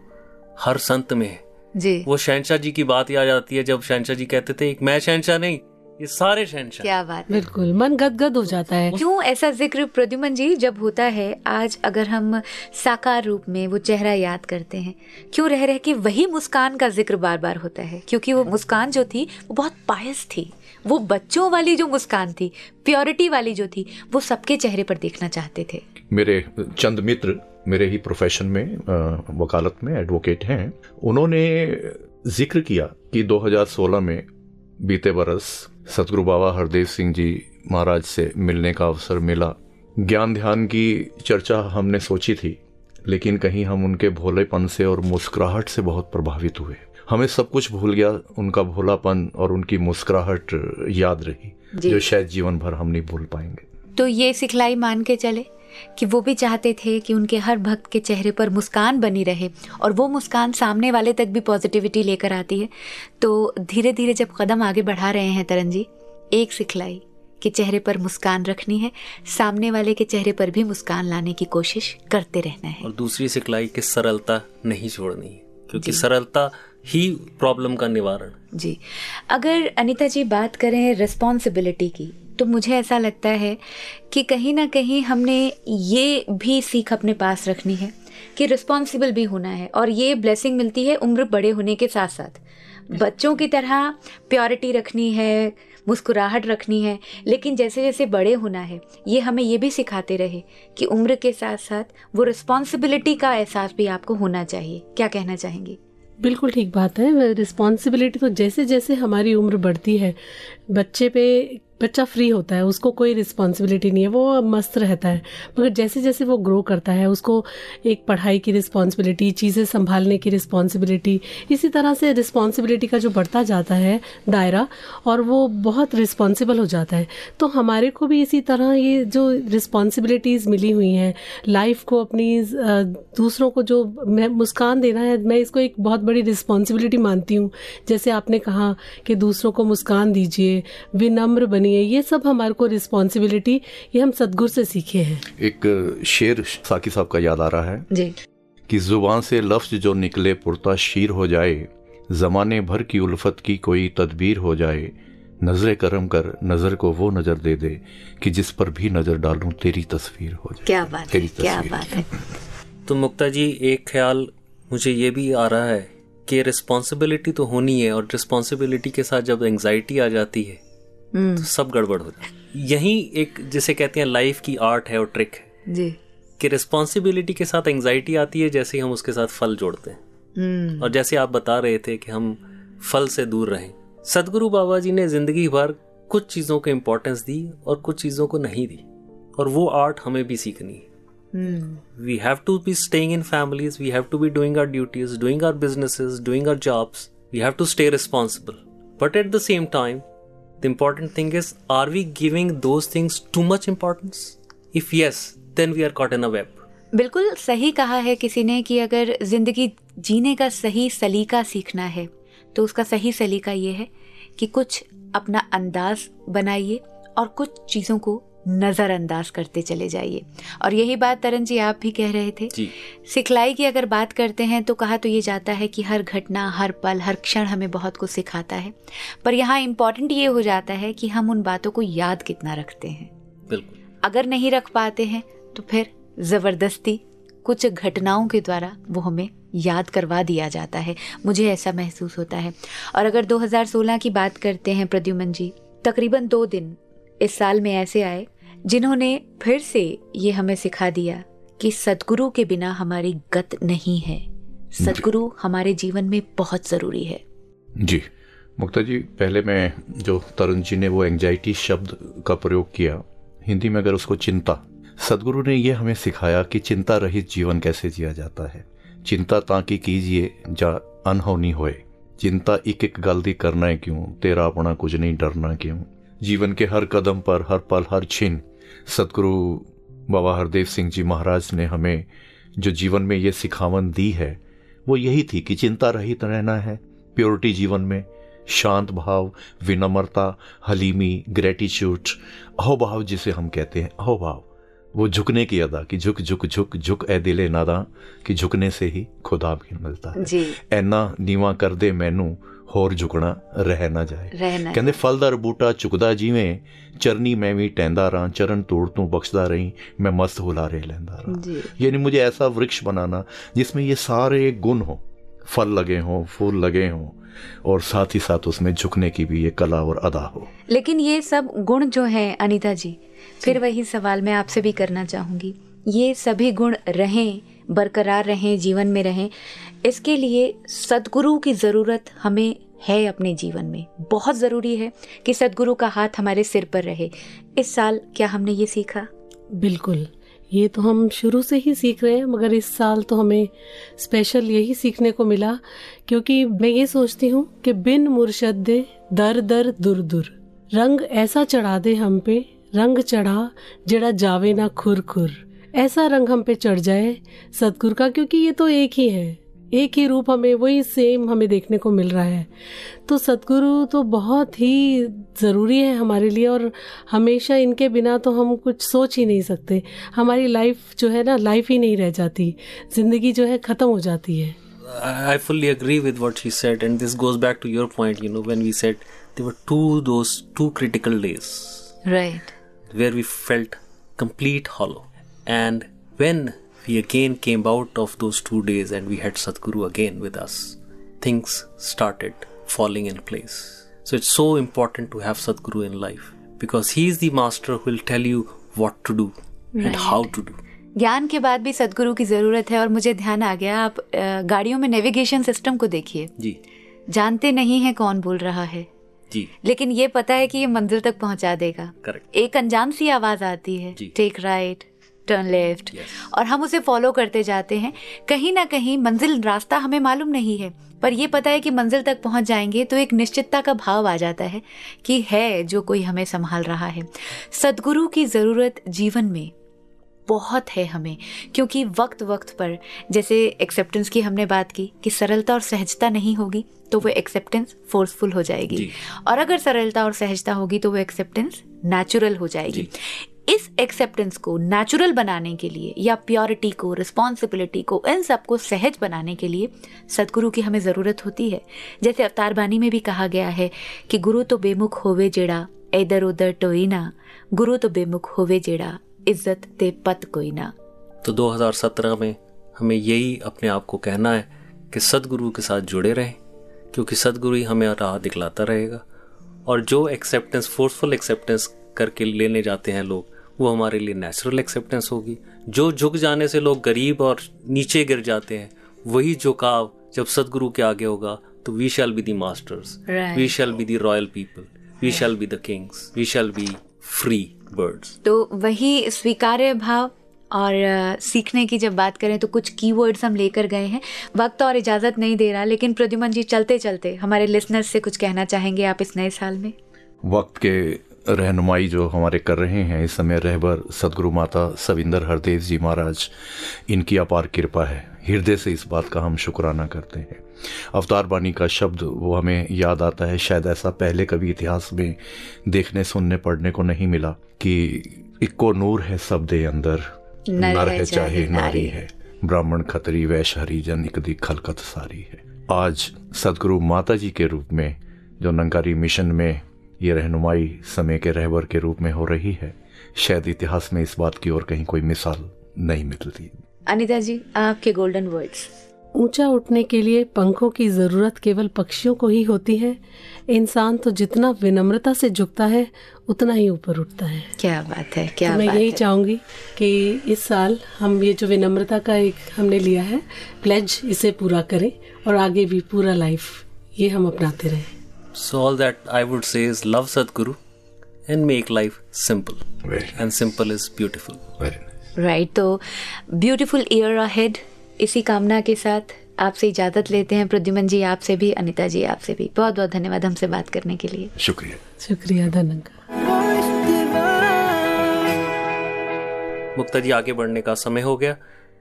[SPEAKER 2] हर संत में है।
[SPEAKER 1] जी।
[SPEAKER 2] वो शहनशाह जी की बात याद आती है जब शहनशाह जी कहते थे एक मैं शहनशाह नहीं ये सारे शहनशाह।
[SPEAKER 1] क्या बात है।
[SPEAKER 5] बिल्कुल मन गदगद हो जाता है।
[SPEAKER 1] क्यों ऐसा ज़िक्र प्रद्युमन जी जब होता है आज अगर हम साकार रूप में वो चेहरा याद करते हैं क्यों रह रह के वही मुस्कान का ज़िक्र बार बार होता है? क्योंकि वो मुस्कान जो थी वो बहुत पायस थी। वो बच्चों वाली जो मुस्कान थी प्योरिटी वाली जो थी वो सबके चेहरे पर देखना चाहते थे।
[SPEAKER 6] मेरे चंद मित्र मेरे ही प्रोफेशन में वकालत में एडवोकेट हैं। उन्होंने ज़िक्र किया कि 2016 में बीते बरस सतगुरु बाबा हरदेव सिंह जी महाराज से मिलने का अवसर मिला। ज्ञान ध्यान की चर्चा हमने सोची थी लेकिन कहीं हम उनके भोलेपन से और मुस्कुराहट से बहुत प्रभावित हुए। हमें सब कुछ भूल गया उनका भोलापन और उनकी मुस्कुराहट याद रही
[SPEAKER 1] जो
[SPEAKER 6] शायद जीवन भर हम नहीं भूल पाएँगे।
[SPEAKER 1] तो ये सिखलाई मान के चले? कि वो भी चाहते थे कि उनके हर भक्त के चेहरे पर मुस्कान बनी रहे और वो मुस्कान सामने वाले तक भी पॉजिटिविटी लेकर आती है। तो धीरे धीरे जब कदम आगे बढ़ा रहे हैं तरन जी एक सिखलाई कि चेहरे पर मुस्कान रखनी है सामने वाले के चेहरे पर भी मुस्कान लाने की कोशिश करते रहना है।
[SPEAKER 2] और दूसरी सिखलाई की सरलता नहीं छोड़नी है क्योंकि सरलता ही प्रॉब्लम का निवारण।
[SPEAKER 1] जी। अगर अनिता जी बात करें रिस्पॉन्सिबिलिटी की तो मुझे ऐसा लगता है कि कहीं ना कहीं हमने ये भी सीख अपने पास रखनी है कि रिस्पॉन्सिबल भी होना है और ये ब्लेसिंग मिलती है उम्र बड़े होने के साथ साथ। बच्चों की तरह प्योरिटी रखनी है मुस्कुराहट रखनी है लेकिन जैसे जैसे बड़े होना है ये हमें ये भी सिखाते रहे कि उम्र के साथ साथ वो रिस्पॉन्सिबिलिटी का एहसास भी आपको होना चाहिए। क्या कहना चाहेंगी?
[SPEAKER 5] बिल्कुल ठीक बात है। रिस्पॉन्सिबिलिटी तो जैसे जैसे हमारी उम्र बढ़ती है बच्चे पे बच्चा फ्री होता है, उसको कोई रिस्पॉन्सिबिलिटी नहीं है, वो मस्त रहता है। मगर जैसे जैसे वो ग्रो करता है, उसको एक पढ़ाई की रिस्पॉन्सिबिलिटी चीज़ें संभालने की रिस्पॉन्सिबिलिटी इसी तरह से रिस्पॉन्सिबिलिटी का जो बढ़ता जाता है दायरा, और वो बहुत रिस्पॉन्सिबल हो जाता है। तो हमारे को भी इसी तरह ये जो रिस्पॉन्सिबिलिटीज़ मिली हुई हैं लाइफ को अपनी दूसरों को जो मैं, मुस्कान देना है, मैं इसको एक बहुत बड़ी रिस्पॉन्सिबिलिटी मानती हूँ। जैसे आपने कहा कि दूसरों को मुस्कान दीजिए, विनम्र बनिए ये सब हमारे को रिस्पॉन्सिबिलिटी ये हम सदगुरु से सीखे हैं।
[SPEAKER 6] एक शेर साकी साहब का याद आ रहा है
[SPEAKER 1] जी।
[SPEAKER 6] कि ज़ुबान से लफ्ज जो निकले पुरता शीर हो जाए जमाने भर की उल्फत की कोई तदबीर हो जाए नज़र करम कर नज़र को वो नज़र दे दे कि जिस पर भी नज़र डालूं तेरी तस्वीर हो जाए।
[SPEAKER 1] क्या बात है क्या बात है।
[SPEAKER 2] तो मुक्ता जी एक ख्याल मुझे ये भी आ रहा है कि रिस्पॉन्सिबिलिटी तो होनी है और रिस्पॉन्सिबिलिटी के साथ जब एंजाइटी आ जाती है तो सब गड़बड़ हो है यही एक जिसे कहते हैं लाइफ की आर्ट है और ट्रिक है।
[SPEAKER 1] जी।
[SPEAKER 2] कि रिस्पॉन्सिबिलिटी के साथ एंजाइटी आती है जैसे ही हम उसके साथ फल जोड़ते हैं।
[SPEAKER 1] हम्म।
[SPEAKER 2] और जैसे आप बता रहे थे कि हम फल से दूर रहें। सदगुरु बाबा जी ने ज़िंदगी भर कुछ चीज़ों को इम्पोर्टेंस दी और कुछ चीज़ों को नहीं दी। और वो आर्ट हमें भी सीखनी है।
[SPEAKER 1] हम्म।
[SPEAKER 2] We have to be staying in families we have to be doing our duties doing our businesses doing our jobs we have to stay responsible but at the same time the important thing is are we giving those things too much importance if yes then we are caught in a web
[SPEAKER 1] बिल्कुल सही कहा है किसी ने कि अगर ज़िंदगी जीने का सही सलीका सीखना है तो उसका सही सलीका ये है कि कुछ अपना अंदाज बनाइए और कुछ चीज़ों को नज़रअंदाज करते चले जाइए। और यही बात तरन जी आप भी कह रहे थे? सिखलाई की अगर बात करते हैं तो कहा तो ये जाता है कि हर घटना हर पल हर क्षण हमें बहुत कुछ सिखाता है। पर यहाँ इंपॉर्टेंट ये हो जाता है कि हम उन बातों को याद कितना रखते हैं।
[SPEAKER 2] बिल्कुल।
[SPEAKER 1] अगर नहीं रख पाते हैं तो फिर ज़बरदस्ती कुछ घटनाओं के द्वारा वो हमें याद करवा दिया जाता है। मुझे ऐसा महसूस होता है। और अगर 2016 की बात करते हैं प्रद्युमन जी तकरीबन दो दिन इस साल में ऐसे आए जिन्होंने फिर से ये हमें सिखा दिया कि सदगुरु के बिना हमारी गत नहीं है। सदगुरु हमारे जीवन में बहुत ज़रूरी है।
[SPEAKER 6] जी। मुक्ता जी पहले मैं जो तरुण जी ने वो एंजाइटी शब्द का प्रयोग किया हिंदी में अगर उसको चिंता सदगुरु ने यह हमें सिखाया कि चिंता रहित जीवन कैसे जिया जाता है। चिंता ताकि कीजिए जा अनहोनी होए। चिंता एक एक गलती करना है क्यों? तेरा अपना कुछ नहीं डरना क्यों? जीवन के हर कदम पर हर पल हर छिन। सतगुरु बाबा हरदेव सिंह जी महाराज ने हमें जो जीवन में ये सिखावन दी है वो यही थी कि चिंता रहित रहना है। प्योरिटी जीवन में शांत भाव विनम्रता हलीमी ग्रेटिट्यूड अहोभाव जिसे हम कहते हैं अहोभाव। वो झुकने की अदा कि झुक झुक झुक झुक ए दिले नादा कि झुकने से ही खुदा भी मिलता है।
[SPEAKER 1] ऐना
[SPEAKER 6] नीवा कर दे मैनू ਹੋਰ ਝੁਕਣਾ ਰਹਿ ਨਾ ਜਾਏ
[SPEAKER 1] रहना
[SPEAKER 6] ਕਹਿੰਦੇ ਫਲਦਾਰ ਬੂਟਾ ਚੁਕਦਾ ਜਿਵੇਂ ਚਰਨੀ ਮੈਂ ਵੀ ਟੈਂਦਾ ਰਾਂ ਚਰਨ ਤੋੜ ਤੂੰ ਬਖਸ਼ਦਾ ਰਹੀਂ मैं मस्त हुलारे लेंदा रहा
[SPEAKER 1] जी
[SPEAKER 6] यानी मुझे ऐसा वृक्ष बनाना जिसमें ये सारे गुण हो फल लगे हों फूल लगे हों और साथ ही साथ उसमें झुकने की भी ये कला और अदा हो
[SPEAKER 1] लेकिन ये सब गुण जो हैं अनीता जी फिर वही सवाल मैं आपसे भी करना चाहूंगी ये सभी गुण रहें बरकरार रहें जीवन में रहें इसके लिए सदगुरु की ज़रूरत हमें है अपने जीवन में। बहुत ज़रूरी है कि सदगुरु का हाथ हमारे सिर पर रहे। इस साल क्या हमने ये सीखा?
[SPEAKER 5] बिल्कुल, ये तो हम शुरू से ही सीख रहे हैं, मगर इस साल तो हमें स्पेशल यही सीखने को मिला, क्योंकि मैं ये सोचती हूँ कि बिन मुर्शद दे दर दर दुर दुर। रंग ऐसा चढ़ा दे हम पे, रंग चढ़ा जड़ा जावे ना खुर खुर। ऐसा रंग हम पे चढ़ जाए सतगुरु का, क्योंकि ये तो एक ही है। एक ही रूप हमें वही सेम हमें देखने को मिल रहा है। तो सतगुरु तो बहुत ही ज़रूरी है हमारे लिए और हमेशा इनके बिना तो हम कुछ सोच ही नहीं सकते। हमारी लाइफ जो है ना लाइफ ही नहीं रह जाती। ज़िंदगी जो है ख़त्म हो जाती है।
[SPEAKER 2] I fully agree with what he said and this goes back to your point you know when we set there to do two critical days
[SPEAKER 1] right
[SPEAKER 2] where we felt complete hollow and when we again came out of those two days and we had Sadhguru again with us, things started falling in place. So it's so important to have Sadhguru in life because he is the master who will tell you what to do right. and how to do.
[SPEAKER 1] ज्ञान के बाद भी सदगुरु की ज़रूरत है और मुझे ध्यान आ गया आप गाड़ियों में नेविगेशन सिस्टम को देखिए
[SPEAKER 2] जी
[SPEAKER 1] जानते नहीं है कौन बोल रहा है
[SPEAKER 2] जी
[SPEAKER 1] लेकिन ये पता है कि ये मंजिल तक पहुँचा देगा
[SPEAKER 2] करेक्ट
[SPEAKER 1] एक अनजान सी आवाज़ आती है। टेक राइट टर्न लेफ़्ट और हम उसे फॉलो करते जाते हैं। कहीं ना कहीं मंजिल रास्ता हमें मालूम नहीं है पर ये पता है कि मंजिल तक पहुँच जाएँगे तो एक निश्चितता का भाव आ जाता है कि है जो कोई हमें संभाल रहा है। सदगुरु की ज़रूरत जीवन में बहुत है हमें क्योंकि वक्त वक्त पर जैसे एक्सेप्टेंस की हमने बात की कि सरलता और सहजता नहीं होगी तो वो एक्सेप्टेंस फोर्सफुल हो जाएगी। और अगर सरलता और सहजता होगी तो वो एक्सेप्टेंस नेचुरल हो जाएगी। इस एक्सेप्टेंस को नेचुरल बनाने के लिए या प्योरिटी को रिस्पॉन्सिबिलिटी को, इन सबको सहज बनाने के लिए सदगुरु की हमें ज़रूरत होती है। जैसे अवतार बानी में भी कहा गया है कि गुरु तो बेमुख होवे जेड़ा, इधर उधर टोई ना। गुरु तो बेमुख होवे जेड़ा, इज़्ज़त ते पत कोई ना।
[SPEAKER 2] तो 2017 में हमें यही अपने आप को कहना है कि सदगुरु के साथ जुड़े रहें, क्योंकि सदगुरु ही हमें राह दिखलाता रहेगा। और जो एक्सेप्टेंस फोर्सफुल एक्सेप्टेंस करके लेने जाते हैं लोग वो हमारे लिए नेचुरल एक्सेप्टेंस होगी। जो झुक जाने से लोग गरीब और नीचे गिर जाते हैं वही झुकाव जब सदगुरु के आगे होगा तो we shall be the
[SPEAKER 1] masters
[SPEAKER 2] we shall be the royal people we shall be the kings we shall be free birds
[SPEAKER 1] तो वही स्वीकार्य भाव और सीखने की जब बात करें तो कुछ कीवर्ड्स हम लेकर गए हैं। वक्त और इजाज़त नहीं दे रहा लेकिन प्रद्युमन जी चलते चलते हमारे लिसनर्स से कुछ कहना चाहेंगे आप इस नए साल में?
[SPEAKER 6] वक्त के रहनुमाई जो हमारे कर रहे हैं इस समय रहबर सदगुरु माता सविंदर हरदेव जी महाराज इनकी अपार कृपा है। हृदय से इस बात का हम शुक्राना करते हैं। अवतार बानी का शब्द वो हमें याद आता है शायद ऐसा पहले कभी इतिहास में देखने सुनने पढ़ने को नहीं मिला कि इक्को नूर है शब्द अंदर
[SPEAKER 1] नर
[SPEAKER 6] नर
[SPEAKER 1] है चाहे
[SPEAKER 6] नारी। है ब्राह्मण खतरी वैश्य हरिजन इकदी खलकत सारी है। आज सदगुरु माता जी के रूप में जो नंगारी मिशन में ये रहनुमाई समय के रहबर के रूप में हो रही है। शायद इतिहास में इस बात की और कहीं कोई मिसाल नहीं मिलती।
[SPEAKER 1] अनिता जी आपके गोल्डन वर्ड्स
[SPEAKER 5] ऊँचा उठने के लिए पंखों की ज़रूरत केवल पक्षियों को ही होती है। इंसान तो जितना विनम्रता से झुकता है उतना ही ऊपर उठता है।
[SPEAKER 1] क्या बात है क्या
[SPEAKER 5] तो मैं
[SPEAKER 1] बात
[SPEAKER 5] यही चाहूँगी कि इस साल हम ये जो विनम्रता का एक हमने लिया है प्लेज इसे पूरा करें और आगे भी पूरा लाइफ ये हम अपनाते रहें।
[SPEAKER 2] So all that I would say is love Sadguru and make life simple.
[SPEAKER 6] Very
[SPEAKER 2] And simple is beautiful.
[SPEAKER 6] Very
[SPEAKER 1] right तो ब्यूटीफुल ईयर अहेड इसी कामना के साथ आपसे इजाज़त लेते हैं प्रद्युमन जी आपसे भी अनिता जी आपसे भी। बहुत बहुत धन्यवाद हमसे बात करने के लिए।
[SPEAKER 6] शुक्रिया।
[SPEAKER 5] शुक्रिया धनंका
[SPEAKER 2] मुक्ता जी आगे बढ़ने का समय हो गया।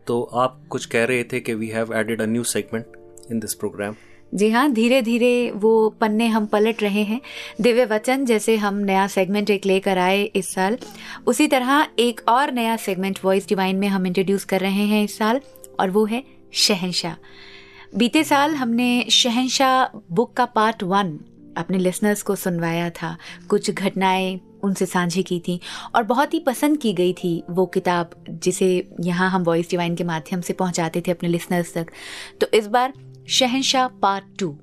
[SPEAKER 2] तो आप कुछ कह रहे थे कि we have added a new segment in this program
[SPEAKER 1] जी हाँ धीरे धीरे वो पन्ने हम पलट रहे हैं। दिव्य वचन जैसे हम नया सेगमेंट एक लेकर आए इस साल। उसी तरह एक और नया सेगमेंट वॉइस डिवाइन में हम इंट्रोड्यूस कर रहे हैं इस साल, और वो है शहनशाह बीते साल हमने शहनशाह बुक का पार्ट वन अपने लिसनर्स को सुनवाया था। कुछ घटनाएँ उनसे साझी की थी, और बहुत ही पसंद की गई थी वो किताब जिसे यहाँ हम वॉइस डिवाइन के माध्यम से पहुँचाते थे अपने लिसनर्स तक। तो इस बार शहनशाह पार्ट टू।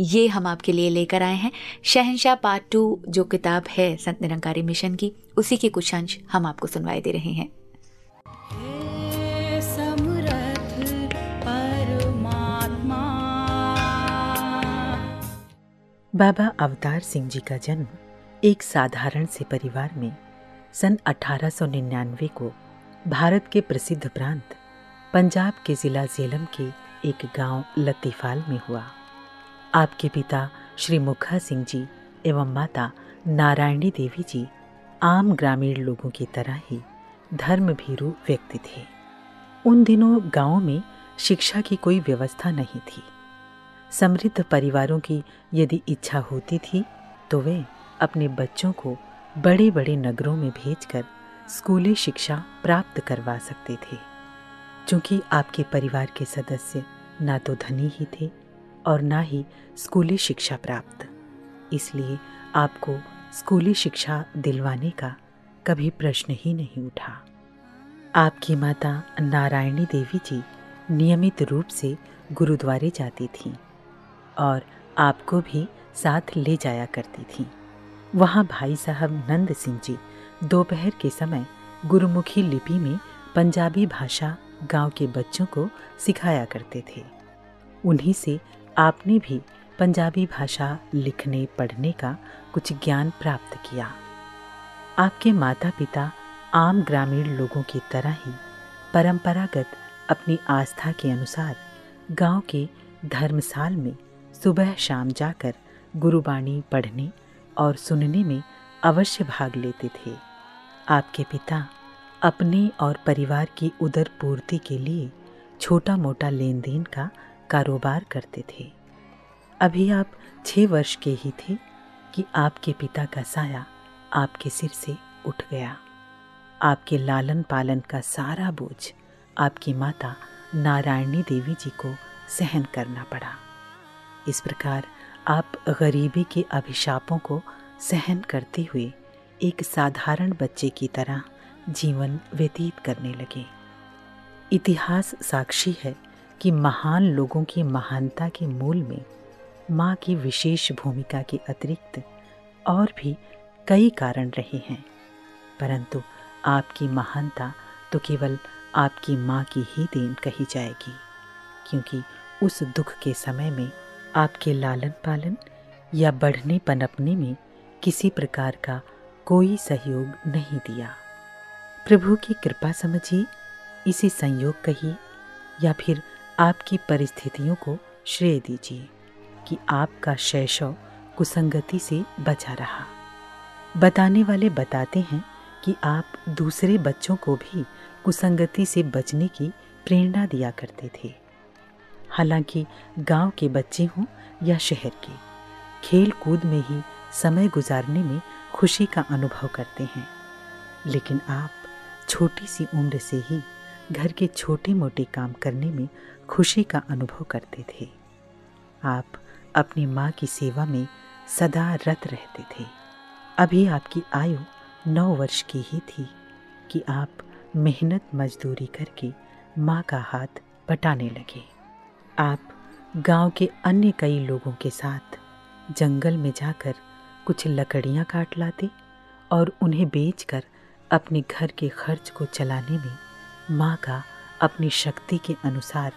[SPEAKER 1] ये हम आपके लिए लेकर आए हैं। शहनशाह पार्ट टू जो किताब है संत निरंकारी मिशन की उसी के कुछ अंश हम आपको सुनवाए दे रहे हैं।
[SPEAKER 7] बाबा अवतार सिंह जी का जन्म एक साधारण से परिवार में सन 1899 को भारत के प्रसिद्ध प्रांत पंजाब के जिला झेलम के एक गाँव लतीफाल में हुआ। आपके पिता श्री मुखा सिंह जी एवं माता नारायणी देवी जी आम ग्रामीण लोगों की तरह ही धर्म भीरू व्यक्ति थे। उन दिनों गाँव में शिक्षा की कोई व्यवस्था नहीं थी। समृद्ध परिवारों की यदि इच्छा होती थी तो वे अपने बच्चों को बड़े बड़े नगरों में भेजकर स्कूली शिक्षा प्राप्त करवा सकते थे। क्योंकि आपके परिवार के सदस्य ना तो धनी ही थे और ना ही स्कूली शिक्षा प्राप्त। इसलिए आपको स्कूली शिक्षा दिलवाने का कभी प्रश्न ही नहीं उठा। आपकी माता नारायणी देवी जी नियमित रूप से गुरुद्वारे जाती थीं और आपको भी साथ ले जाया करती थीं। वहाँ भाई साहब नंद सिंह जी दोपहर के समय गुरुमुखी लिपि में पंजाबी भाषा गाँव के बच्चों को सिखाया करते थे। उन्हीं से आपने भी पंजाबी भाषा लिखने, पढ़ने का कुछ ज्ञान प्राप्त किया। आपके माता पिता आम ग्रामीण लोगों की तरह ही परंपरागत अपनी आस्था के अनुसार गाँव के धर्मसाल में सुबह शाम जाकर गुरुबाणी पढ़ने और सुनने में अवश्य भाग लेते थे। आपके पिता अपने और परिवार की उदर पूर्ति के लिए छोटा मोटा लेन देन का कारोबार करते थे। अभी आप छः वर्ष के ही थे कि आपके पिता का साया आपके सिर से उठ गया। आपके लालन पालन का सारा बोझ आपकी माता नारायणी देवी जी को सहन करना पड़ा। इस प्रकार आप गरीबी के अभिशापों को सहन करते हुए एक साधारण बच्चे की तरह जीवन व्यतीत करने लगे। इतिहास साक्षी है कि महान लोगों की महानता के मूल में माँ की विशेष भूमिका के अतिरिक्त और भी कई कारण रहे हैं। परंतु आपकी महानता तो केवल आपकी माँ की ही देन कही जाएगी, क्योंकि उस दुख के समय में आपके लालन पालन या बढ़ने पनपने में किसी प्रकार का कोई सहयोग नहीं दिया। प्रभु की कृपा समझिए इसे संयोग कहिए या फिर आपकी परिस्थितियों को श्रेय दीजिए कि आपका शैशव कुसंगति से बचा रहा। बताने वाले बताते हैं कि आप दूसरे बच्चों को भी कुसंगति से बचने की प्रेरणा दिया करते थे। हालाँकि गाँव के बच्चे हों या शहर के खेल कूद में ही समय गुजारने में खुशी का अनुभव करते हैं। लेकिन आप छोटी सी उम्र से ही घर के छोटे मोटे काम करने में खुशी का अनुभव करते थे। आप अपनी माँ की सेवा में सदा रत रहते थे। अभी आपकी आयु नौ वर्ष की ही थी कि आप मेहनत मजदूरी करके माँ का हाथ बटाने लगे। आप गाँव के अन्य कई लोगों के साथ जंगल में जाकर कुछ लकड़ियाँ काट लाते और उन्हें बेचकर अपने घर के खर्च को चलाने में माँ का अपनी शक्ति के अनुसार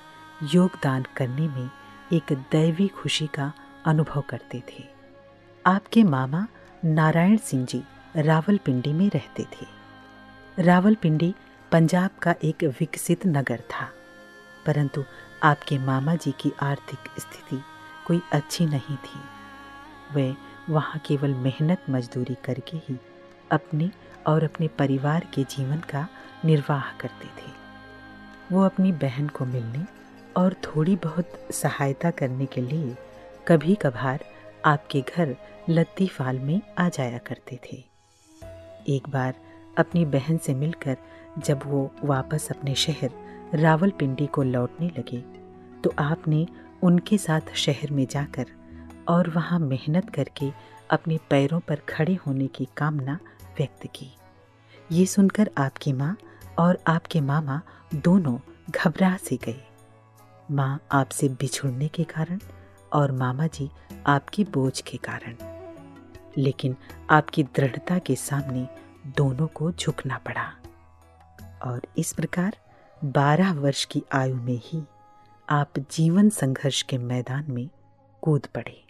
[SPEAKER 7] योगदान करने में एक दैवी खुशी का अनुभव करते थे। आपके मामा नारायण सिंह जी रावलपिंडी में रहते थे। रावलपिंडी पंजाब का एक विकसित नगर था, परंतु आपके मामा जी की आर्थिक स्थिति कोई अच्छी नहीं थी। वे वहाँ केवल मेहनत मजदूरी करके ही अपने और अपने परिवार के जीवन का निर्वाह करते थे। वो अपनी बहन को मिलने और थोड़ी बहुत सहायता करने के लिए कभी कभार आपके घर लत्ती फाल में आ जाया करते थे। एक बार अपनी बहन से मिलकर जब वो वापस अपने शहर रावलपिंडी को लौटने लगे तो आपने उनके साथ शहर में जाकर और वहाँ मेहनत करके अपने पैरों पर खड़े होने की कामना व्यक्त की। ये सुनकर आपकी माँ और आपके मामा दोनों घबरा से गए। माँ आपसे बिछुड़ने के कारण और मामा जी आपकी बोझ के कारण। लेकिन आपकी दृढ़ता के सामने दोनों को झुकना पड़ा। और इस प्रकार बारह वर्ष की आयु में ही आप जीवन संघर्ष के मैदान में कूद पड़े।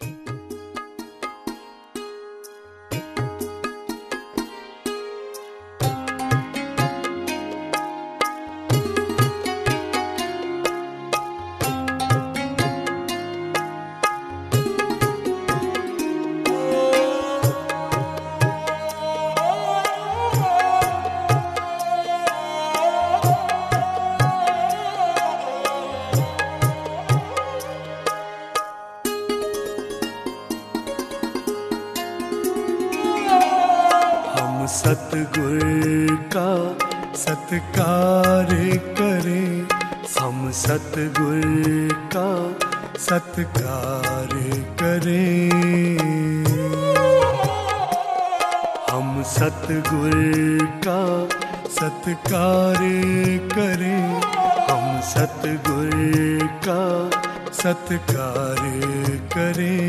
[SPEAKER 8] सतगुर का सत्कार करें। हम सतगुर का सत्कार करें।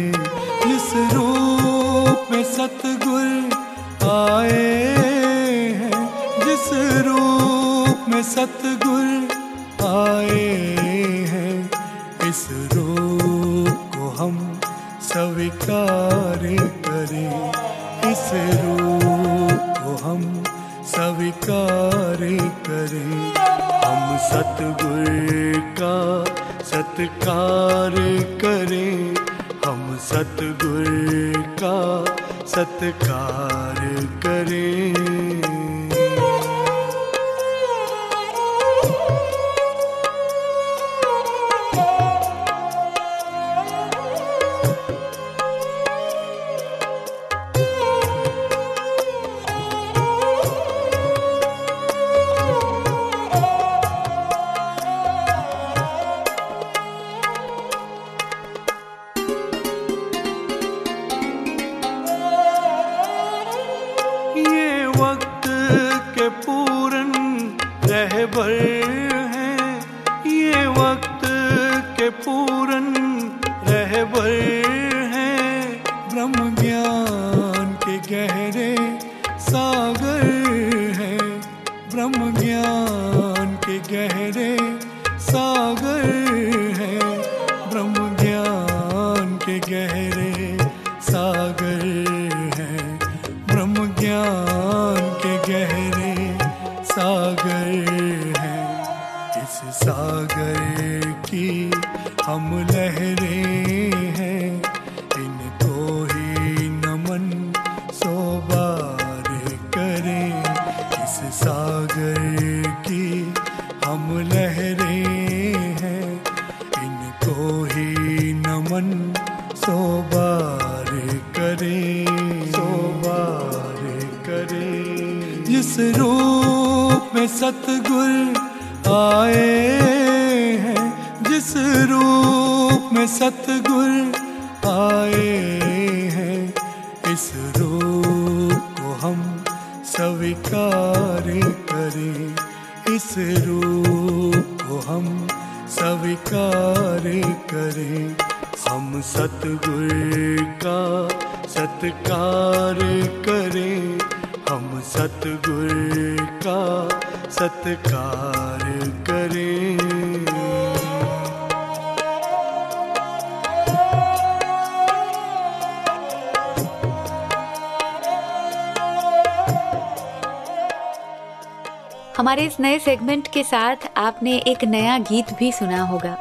[SPEAKER 1] हमारे इस नए सेगमेंट के साथ आपने एक नया गीत भी सुना होगा।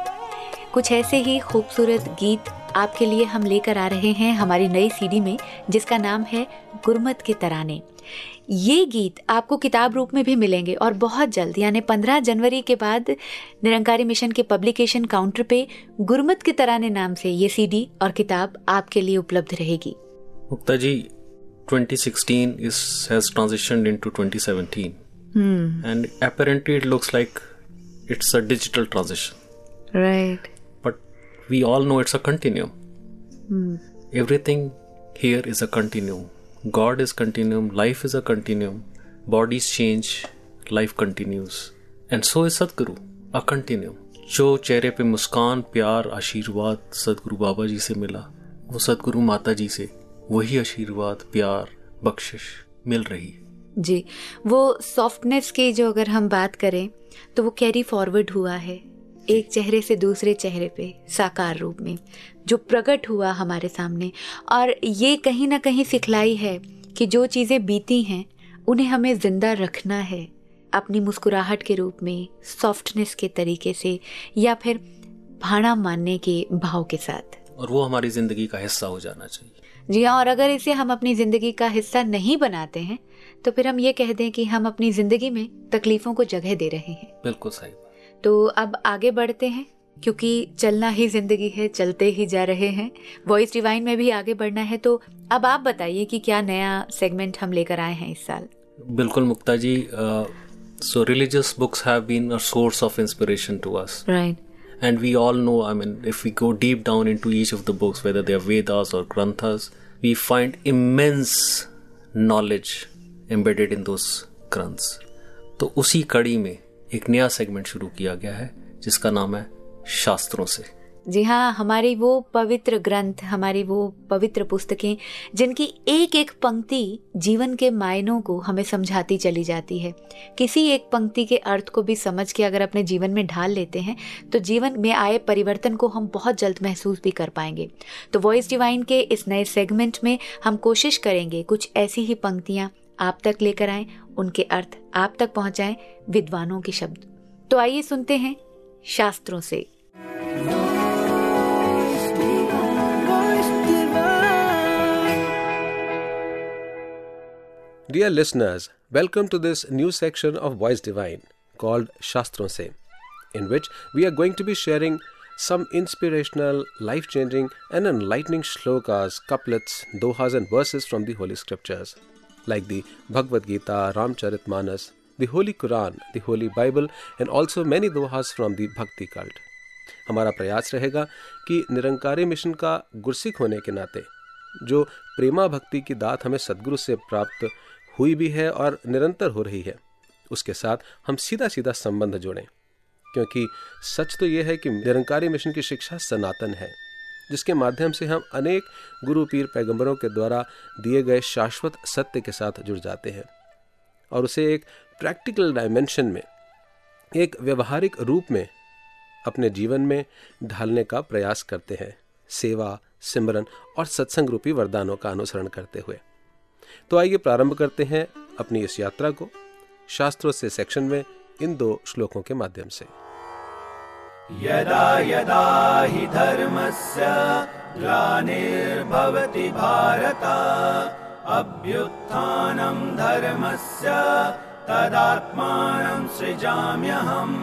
[SPEAKER 1] कुछ ऐसे ही खूबसूरत गीत आपके लिए हम लेकर आ रहे हैं हमारी नई सीडी में, जिसका नाम है गुरमत के तराने। ये गीत आपको किताब रूप में भी मिलेंगे और बहुत जल्द, यानी 15 जनवरी के बाद निरंकारी मिशन के पब्लिकेशन काउंटर पे गुरमत के तराने नाम से ये सीडी और किताब आपके लिए उपलब्ध रहेगी।
[SPEAKER 2] Mukta ji 2016 is, has transitioned into 2017 and apparently it looks like it's a digital transition
[SPEAKER 1] right
[SPEAKER 2] but we all know it's a continuum everything here is a continuum god is continuum life is a continuum bodies change life continues and so is sadhguru a continuum जो चेहरे पे मुस्कान प्यार आशीर्वाद सदगुरु बाबा जी से मिला वो सदगुरु माता जी से वही आशीर्वाद प्यार बख्शिश मिल रही है
[SPEAKER 1] जी वो सॉफ्टनेस की जो अगर हम बात करें तो वो कैरी फॉरवर्ड हुआ है। एक चेहरे से दूसरे चेहरे पे साकार रूप में जो प्रकट हुआ हमारे सामने। और ये कहीं ना कहीं सिखलाई है कि जो चीज़ें बीती हैं उन्हें हमें ज़िंदा रखना है। अपनी मुस्कुराहट के रूप में सॉफ्टनेस के तरीके से या फिर भाड़ा मानने के भाव के साथ।
[SPEAKER 2] और वो हमारी ज़िंदगी का हिस्सा हो जाना चाहिए।
[SPEAKER 1] जी हाँ और अगर इसे हम अपनी ज़िंदगी का हिस्सा नहीं बनाते हैं तो फिर हम ये कह दें कि हम अपनी ज़िंदगी में तकलीफ़ों को जगह दे रहे हैं।
[SPEAKER 2] बिल्कुल सही
[SPEAKER 1] तो अब आगे बढ़ते हैं क्योंकि चलना ही ज़िंदगी है चलते ही जा रहे हैं। वॉइस डिवाइन में भी आगे बढ़ना है तो अब आप बताइए कि क्या नया सेगमेंट हम लेकर आए हैं इस साल?
[SPEAKER 2] बिल्कुल Mukta ji so religious books have been a source of inspiration to us
[SPEAKER 1] right
[SPEAKER 2] And we all know, I mean, if we go deep down into each of the books, whether they are Vedas or Granthas, we find immense knowledge embedded in those Granths. तो उसी कड़ी में एक नया segment शुरू किया गया है, जिसका नाम है शास्त्रों से।
[SPEAKER 1] जी हाँ हमारी वो पवित्र ग्रंथ, हमारी वो पवित्र पुस्तकें, जिनकी एक एक पंक्ति जीवन के मायनों को हमें समझाती चली जाती है। किसी एक पंक्ति के अर्थ को भी समझ के अगर अपने जीवन में ढाल लेते हैं तो जीवन में आए परिवर्तन को हम बहुत जल्द महसूस भी कर पाएँगे। तो वॉइस डिवाइन के इस नए सेगमेंट में हम कोशिश करेंगे कुछ ऐसी ही पंक्तियाँ आप तक लेकर आए, उनके अर्थ आप तक पहुँचाए, विद्वानों के शब्द। तो आइए सुनते हैं शास्त्रों से।
[SPEAKER 9] Dear listeners welcome to this new section of voice divine called शास्त्रों से in which we are going to be sharing some inspirational life changing and enlightening shlokas couplets दो हजन verses from the holy scriptures like the Bhagavad Gita, Ramcharitmanas, the Holy Quran, the Holy Bible, and also many dohas from the Bhakti cult. हमारा प्रयास रहेगा कि Nirankari mission का गुरसिक होने के नाते जो प्रेमा भक्ति की दात हमें सदगुरु से प्राप्त हुई भी है और निरंतर हो रही है उसके साथ हम सीधा सीधा संबंध जोड़ें क्योंकि सच तो यह है कि निरंकारी मिशन की शिक्षा सनातन है जिसके माध्यम से हम अनेक गुरु पीर पैगंबरों के द्वारा दिए गए शाश्वत सत्य के साथ जुड़ जाते हैं। और उसे एक प्रैक्टिकल डायमेंशन में, एक व्यवहारिक रूप में अपने जीवन में ढालने का प्रयास करते हैं, सेवा, सिमरन और सत्संग रूपी वरदानों का अनुसरण करते हुए। तो आइए प्रारंभ करते हैं अपनी इस यात्रा को शास्त्रों से सेक्शन में इन दो श्लोकों के माध्यम से।
[SPEAKER 10] यदा यदा हि धर्मस्य ग्लानिर्भवति भारत अभ्युत्थानं धर्मस्य तदात्मानं सृजाम्यहम्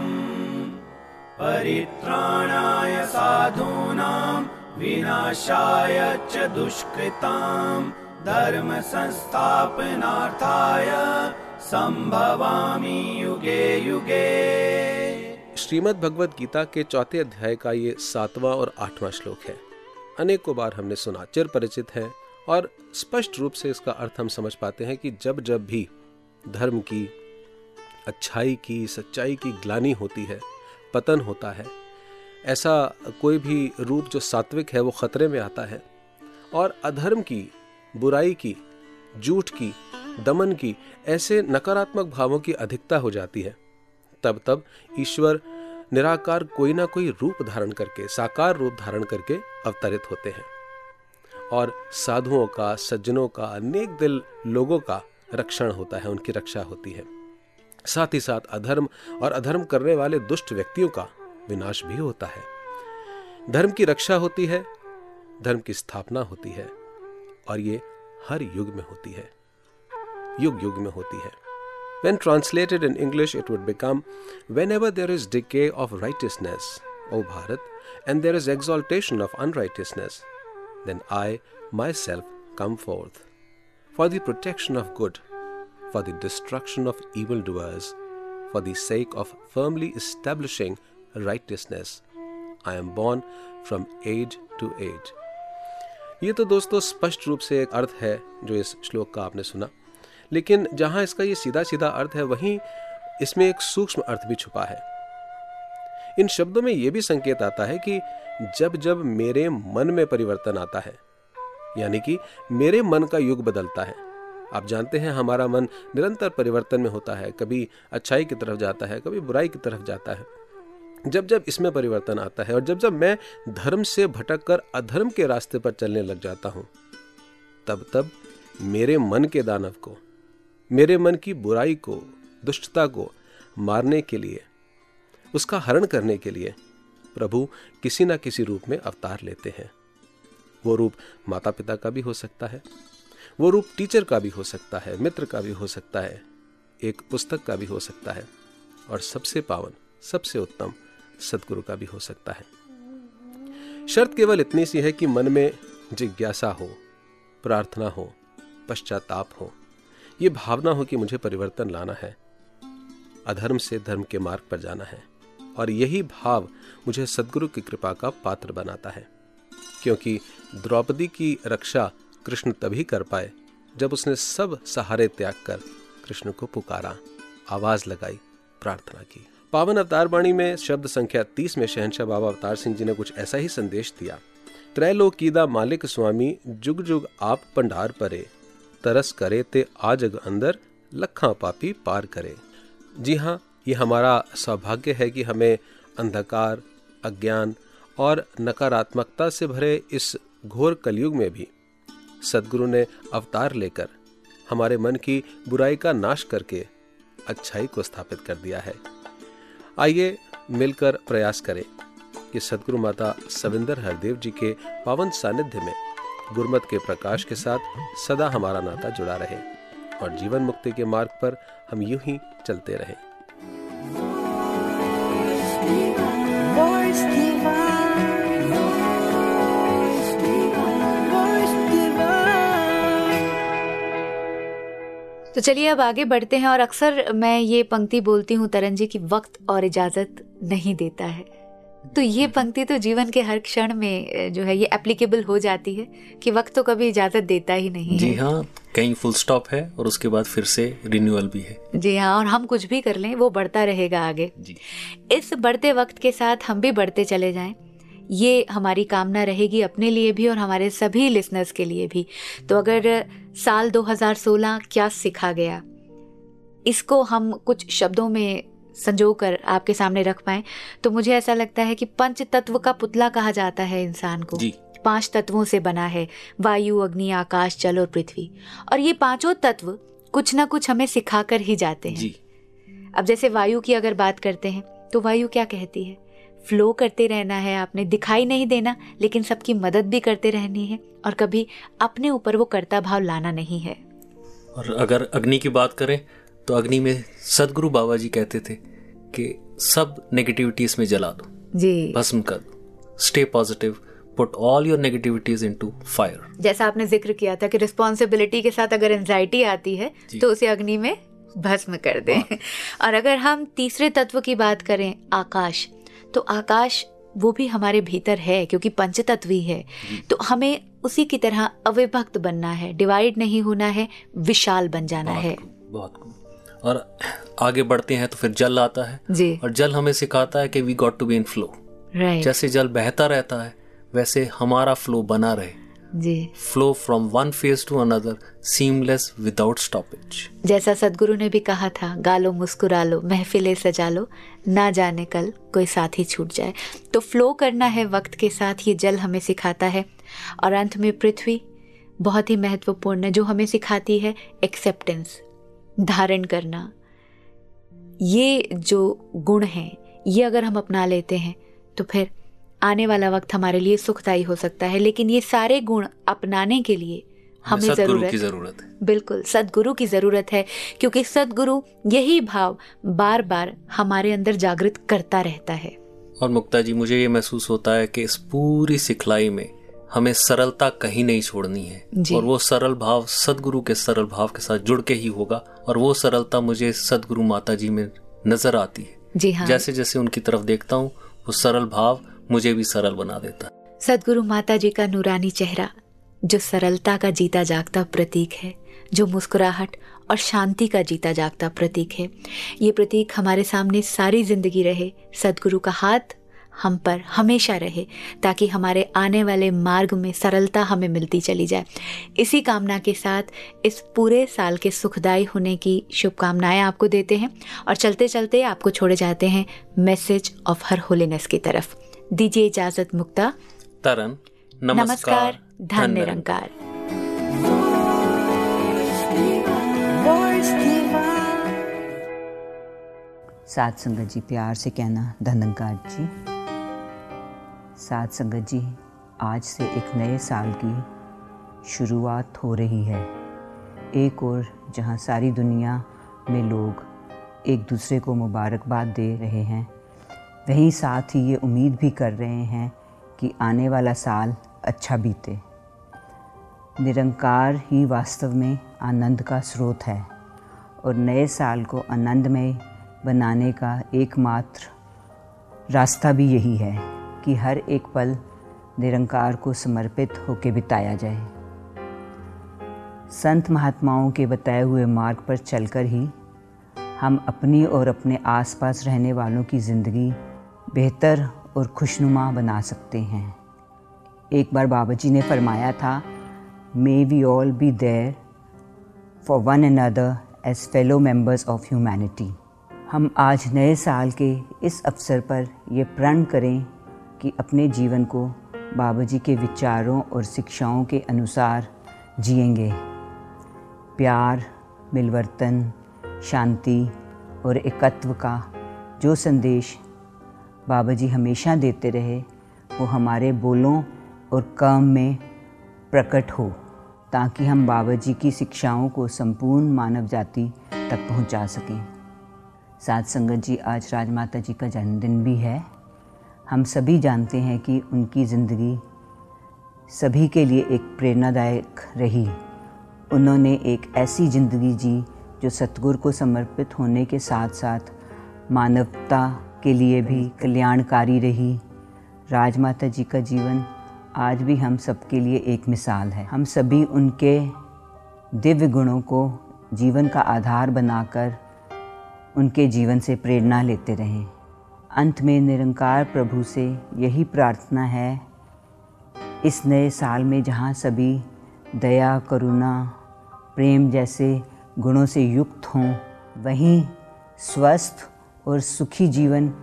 [SPEAKER 10] परित्राणाय साधूनां विनाशाय च दुष्कृताम् धर्म संस्थापनार्थाय संभवामि युगे युगे
[SPEAKER 9] श्रीमद् भगवत गीता के चौथे अध्याय का ये सातवां और आठवां श्लोक है। अनेकों बार हमने सुना, चिर परिचित है और स्पष्ट रूप से इसका अर्थ हम समझ पाते हैं कि जब जब भी धर्म की, अच्छाई की, सच्चाई की ग्लानी होती है, पतन होता है, ऐसा कोई भी रूप जो सात्विक है वो खतरे में आता है और अधर्म की, बुराई की झूठ की, दमन की ऐसे नकारात्मक भावों की अधिकता हो जाती है। तब तब ईश्वर निराकार कोई ना कोई रूप धारण करके, साकार रूप धारण करके अवतरित होते हैं। और साधुओं का, सज्जनों का, अनेक दिल लोगों का रक्षण होता है, उनकी रक्षा होती है। साथ ही साथ अधर्म और अधर्म करने वाले दुष्ट व्यक्तियों का विनाश भी होता है। धर्म की रक्षा होती है, धर्म की स्थापना होती है, और ये हर युग में होती है। युग युग में होती है। When translated in English, it would become Whenever there is decay of righteousness, O Bharat, and there is exaltation of unrighteousness, then I myself come forth. For the protection of good, for the destruction of evildoers, for the sake of firmly establishing righteousness, I am born from age to age. ये तो दोस्तों स्पष्ट रूप से एक अर्थ है जो इस श्लोक का आपने सुना लेकिन जहाँ इसका ये सीधा सीधा अर्थ है, वहीं इसमें एक सूक्ष्म अर्थ भी छुपा है। इन शब्दों में यह भी संकेत आता है कि जब जब मेरे मन में परिवर्तन आता है, यानी कि मेरे मन का युग बदलता है। आप जानते हैं, हमारा मन निरंतर परिवर्तन में होता है, कभी अच्छाई की तरफ़ जाता है, कभी बुराई की तरफ़ जाता है। जब जब इसमें परिवर्तन आता है और जब जब मैं धर्म से भटक कर अधर्म के रास्ते पर चलने लग जाता हूँ, तब तब मेरे मन के दानव को मेरे मन की बुराई को, दुष्टता को मारने के लिए, उसका हरण करने के लिए प्रभु किसी ना किसी रूप में अवतार लेते हैं। वो रूप माता पिता का भी हो सकता है, वो रूप टीचर का भी हो सकता है, मित्र का भी हो सकता है, एक पुस्तक का भी हो सकता है, और सबसे पावन, सबसे उत्तम सदगुरु का भी हो सकता है। शर्त केवल इतनी सी है कि मन में जिज्ञासा हो, प्रार्थना हो, पश्चाताप हो ये भावना हो कि मुझे परिवर्तन लाना है। अधर्म से धर्म के मार्ग पर जाना है और यही भाव मुझे सदगुरु की कृपा का पात्र बनाता है। क्योंकि द्रौपदी की रक्षा कृष्ण तभी कर पाए जब उसने सब सहारे त्याग कर कृष्ण को पुकारा, आवाज़ लगाई, प्रार्थना की। पावन अवतार वाणी में शब्द संख्या तीस में शहनशाह बाबा अवतार सिंह जी ने कुछ ऐसा ही संदेश दिया। त्रैलोकीदा मालिक स्वामी जुग जुग आप पंडार परे। तरस करे ते आजग अंदर लखा पापी पार करे। जी हाँ ये हमारा सौभाग्य है कि हमें अंधकार, अज्ञान और नकारात्मकता से भरे इस घोर कलयुग में भी सदगुरु ने अवतार लेकर हमारे मन की बुराई का नाश करके अच्छाई को स्थापित कर दिया है। आइए मिलकर प्रयास करें कि सदगुरु माता सविंदर हरदेव जी के पावन सानिध्य में गुरमत के प्रकाश के साथ सदा हमारा नाता जुड़ा रहे और जीवन मुक्ति के मार्ग पर हम यूँ ही चलते रहें।
[SPEAKER 1] तो चलिए अब आगे बढ़ते हैं और अक्सर मैं ये पंक्ति बोलती हूँ तरन जी की वक्त और इजाज़त नहीं देता है। तो ये पंक्ति तो जीवन के हर क्षण में जो है ये एप्लीकेबल हो जाती है कि वक्त तो कभी इजाज़त देता ही नहीं
[SPEAKER 2] जी
[SPEAKER 1] हाँ।
[SPEAKER 2] कहीं फुल स्टॉप है और उसके बाद फिर से रिन्यूअल भी है।
[SPEAKER 1] जी हाँ और हम कुछ भी कर लें वो बढ़ता रहेगा आगे।
[SPEAKER 2] जी।
[SPEAKER 1] इस बढ़ते वक्त के साथ हम भी बढ़ते चले जाएँ। ये हमारी कामना रहेगी अपने लिए भी और हमारे सभी लिसनर्स के लिए भी। तो अगर साल 2016 क्या सिखा गया इसको हम कुछ शब्दों में संजो कर आपके सामने रख पाए तो मुझे ऐसा लगता है कि पंच तत्व का पुतला कहा जाता है इंसान को।
[SPEAKER 2] जी।
[SPEAKER 1] पाँच तत्वों से बना है वायु अग्नि आकाश जल और पृथ्वी। और ये पाँचों तत्व कुछ ना कुछ हमें सिखाकर ही जाते हैं।
[SPEAKER 2] जी।
[SPEAKER 1] अब जैसे वायु की अगर बात करते हैं तो वायु क्या कहती है? फ्लो करते रहना है आपने दिखाई नहीं देना लेकिन सबकी मदद भी करते रहनी है और कभी अपने ऊपर वो कर्ता भाव लाना नहीं है।
[SPEAKER 2] और अगर अग्नि की बात करें तो अग्नि में सदगुरु बाबा जी कहते थे कि सब नेगेटिविटी इसमें जला दो।
[SPEAKER 1] जी।
[SPEAKER 2] भस्म कर दो। Stay positive put all your negativities into fire
[SPEAKER 1] जैसा आपने ज़िक्र किया था कि रिस्पॉन्सिबिलिटी के साथ अगर एंजाइटी आती है तो उसे अग्नि में भस्म कर दें। [laughs] और अगर हम तीसरे तत्व की बात करें आकाश तो आकाश वो भी हमारे भीतर है क्योंकि पंच तत्व ही। है तो हमें उसी की तरह अविभक्त बनना है डिवाइड नहीं होना है विशाल बन जाना बहुत है।
[SPEAKER 2] बहुत और आगे बढ़ते हैं तो फिर जल आता है।
[SPEAKER 1] जी।
[SPEAKER 2] और जल हमें सिखाता है कि we got to be in
[SPEAKER 1] flow
[SPEAKER 2] जैसे जल बहता रहता है वैसे हमारा फ्लो बना रहे।
[SPEAKER 1] जी।
[SPEAKER 2] Flow from one phase to another seamless without stoppage
[SPEAKER 1] जैसा सदगुरु ने भी कहा था गालो मुस्कुरा लो महफिलें सजा लो ना जाने कल कोई साथ ही छूट जाए। तो फ्लो करना है वक्त के साथ ये जल हमें सिखाता है। और अंत में पृथ्वी बहुत ही महत्वपूर्ण है जो हमें सिखाती है एक्सेप्टेंस धारण करना। ये जो गुण हैं ये अगर हम अपना लेते हैं तो फिर आने वाला वक्त हमारे लिए सुखदायी हो सकता है। लेकिन ये सारे गुण अपनाने के लिए हमें ज़रूरत
[SPEAKER 2] की ज़रूरत है।
[SPEAKER 1] बिल्कुल सदगुरु की ज़रूरत है क्योंकि सदगुरु यही भाव बार बार हमारे अंदर जागृत करता रहता है।
[SPEAKER 2] और मुक्ता जी मुझे ये महसूस होता है कि इस पूरी सिखलाई में हमें सरलता कहीं नहीं छोड़नी है। और वो सरल भाव सदगुरु के सरल भाव के साथ जुड़ के ही होगा और वो सरलता मुझे सदगुरु माता जी में नज़र आती है।
[SPEAKER 1] जी हाँ।
[SPEAKER 2] जैसे जैसे उनकी तरफ़ देखता हूँ वो सरल भाव मुझे भी सरल बना देता है।
[SPEAKER 1] सदगुरु माता जी का नूरानी चेहरा जो सरलता का जीता जागता प्रतीक है जो मुस्कुराहट और शांति का जीता जागता प्रतीक है ये प्रतीक हमारे सामने सारी ज़िंदगी रहे सदगुरु का हाथ हम पर हमेशा रहे ताकि हमारे आने वाले मार्ग में सरलता हमें मिलती चली जाए। इसी कामना के साथ इस पूरे साल के सुखदायी होने की शुभकामनाएँ आपको देते हैं और चलते चलते आपको छोड़े जाते हैं मैसेज ऑफ़ हर होलीनेस की तरफ़। दीजिए इजाज़त मुक्ता।
[SPEAKER 2] तरन
[SPEAKER 1] नमस्कार धन निरंकार
[SPEAKER 11] सात संगत जी प्यार से कहना धनंकार जी। सात संगत जी, आज से एक नए साल की शुरुआत हो रही है। एक और जहाँ सारी दुनिया में लोग एक दूसरे को मुबारकबाद दे रहे हैं, वहीं साथ ही ये उम्मीद भी कर रहे हैं कि आने वाला साल अच्छा बीते। निरंकार ही वास्तव में आनंद का स्रोत है और नए साल को आनंदमय बनाने का एकमात्र रास्ता भी यही है। कि हर एक पल निरंकार को समर्पित होकर बिताया जाए। संत महात्माओं के बताए हुए मार्ग पर चलकर ही हम अपनी और अपने आसपास रहने वालों की ज़िंदगी बेहतर और खुशनुमा बना सकते हैं। एक बार बाबा जी ने फरमाया था may we all be there for one another as fellow members of humanity हम आज नए साल के इस अवसर पर ये प्रण करें कि अपने जीवन को बाबा जी के विचारों और शिक्षाओं के अनुसार जिएँगे। प्यार, मिलवर्तन, शांति और एकत्व का जो संदेश बाबा जी हमेशा देते रहे, वो हमारे बोलों और काम में प्रकट हो, ताकि हम बाबा जी की शिक्षाओं को संपूर्ण मानव जाति तक पहुँचा सकें। साथ संगत जी, आज राजमाता जी का जन्मदिन भी है। हम सभी जानते हैं कि उनकी ज़िंदगी सभी के लिए एक प्रेरणादायक रही। उन्होंने एक ऐसी ज़िंदगी जी जो सतगुरु को समर्पित होने के साथ साथ मानवता के लिए भी कल्याणकारी रही। राजमाता जी का जीवन आज भी हम सबके लिए एक मिसाल है। हम सभी उनके दिव्य गुणों को जीवन का आधार बनाकर उनके जीवन से प्रेरणा लेते रहें। अंत में निरंकार प्रभु से यही प्रार्थना है। इस नए साल में जहाँ सभी दया, करुणा, प्रेम जैसे गुणों से युक्त हों, वहीं स्वस्थ और सुखी जीवन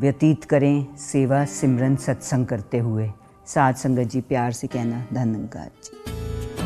[SPEAKER 11] व्यतीत करें, सेवा सिमरन सत्संग करते हुए। साथ संगत जी, प्यार से कहना धन्यवाद जी।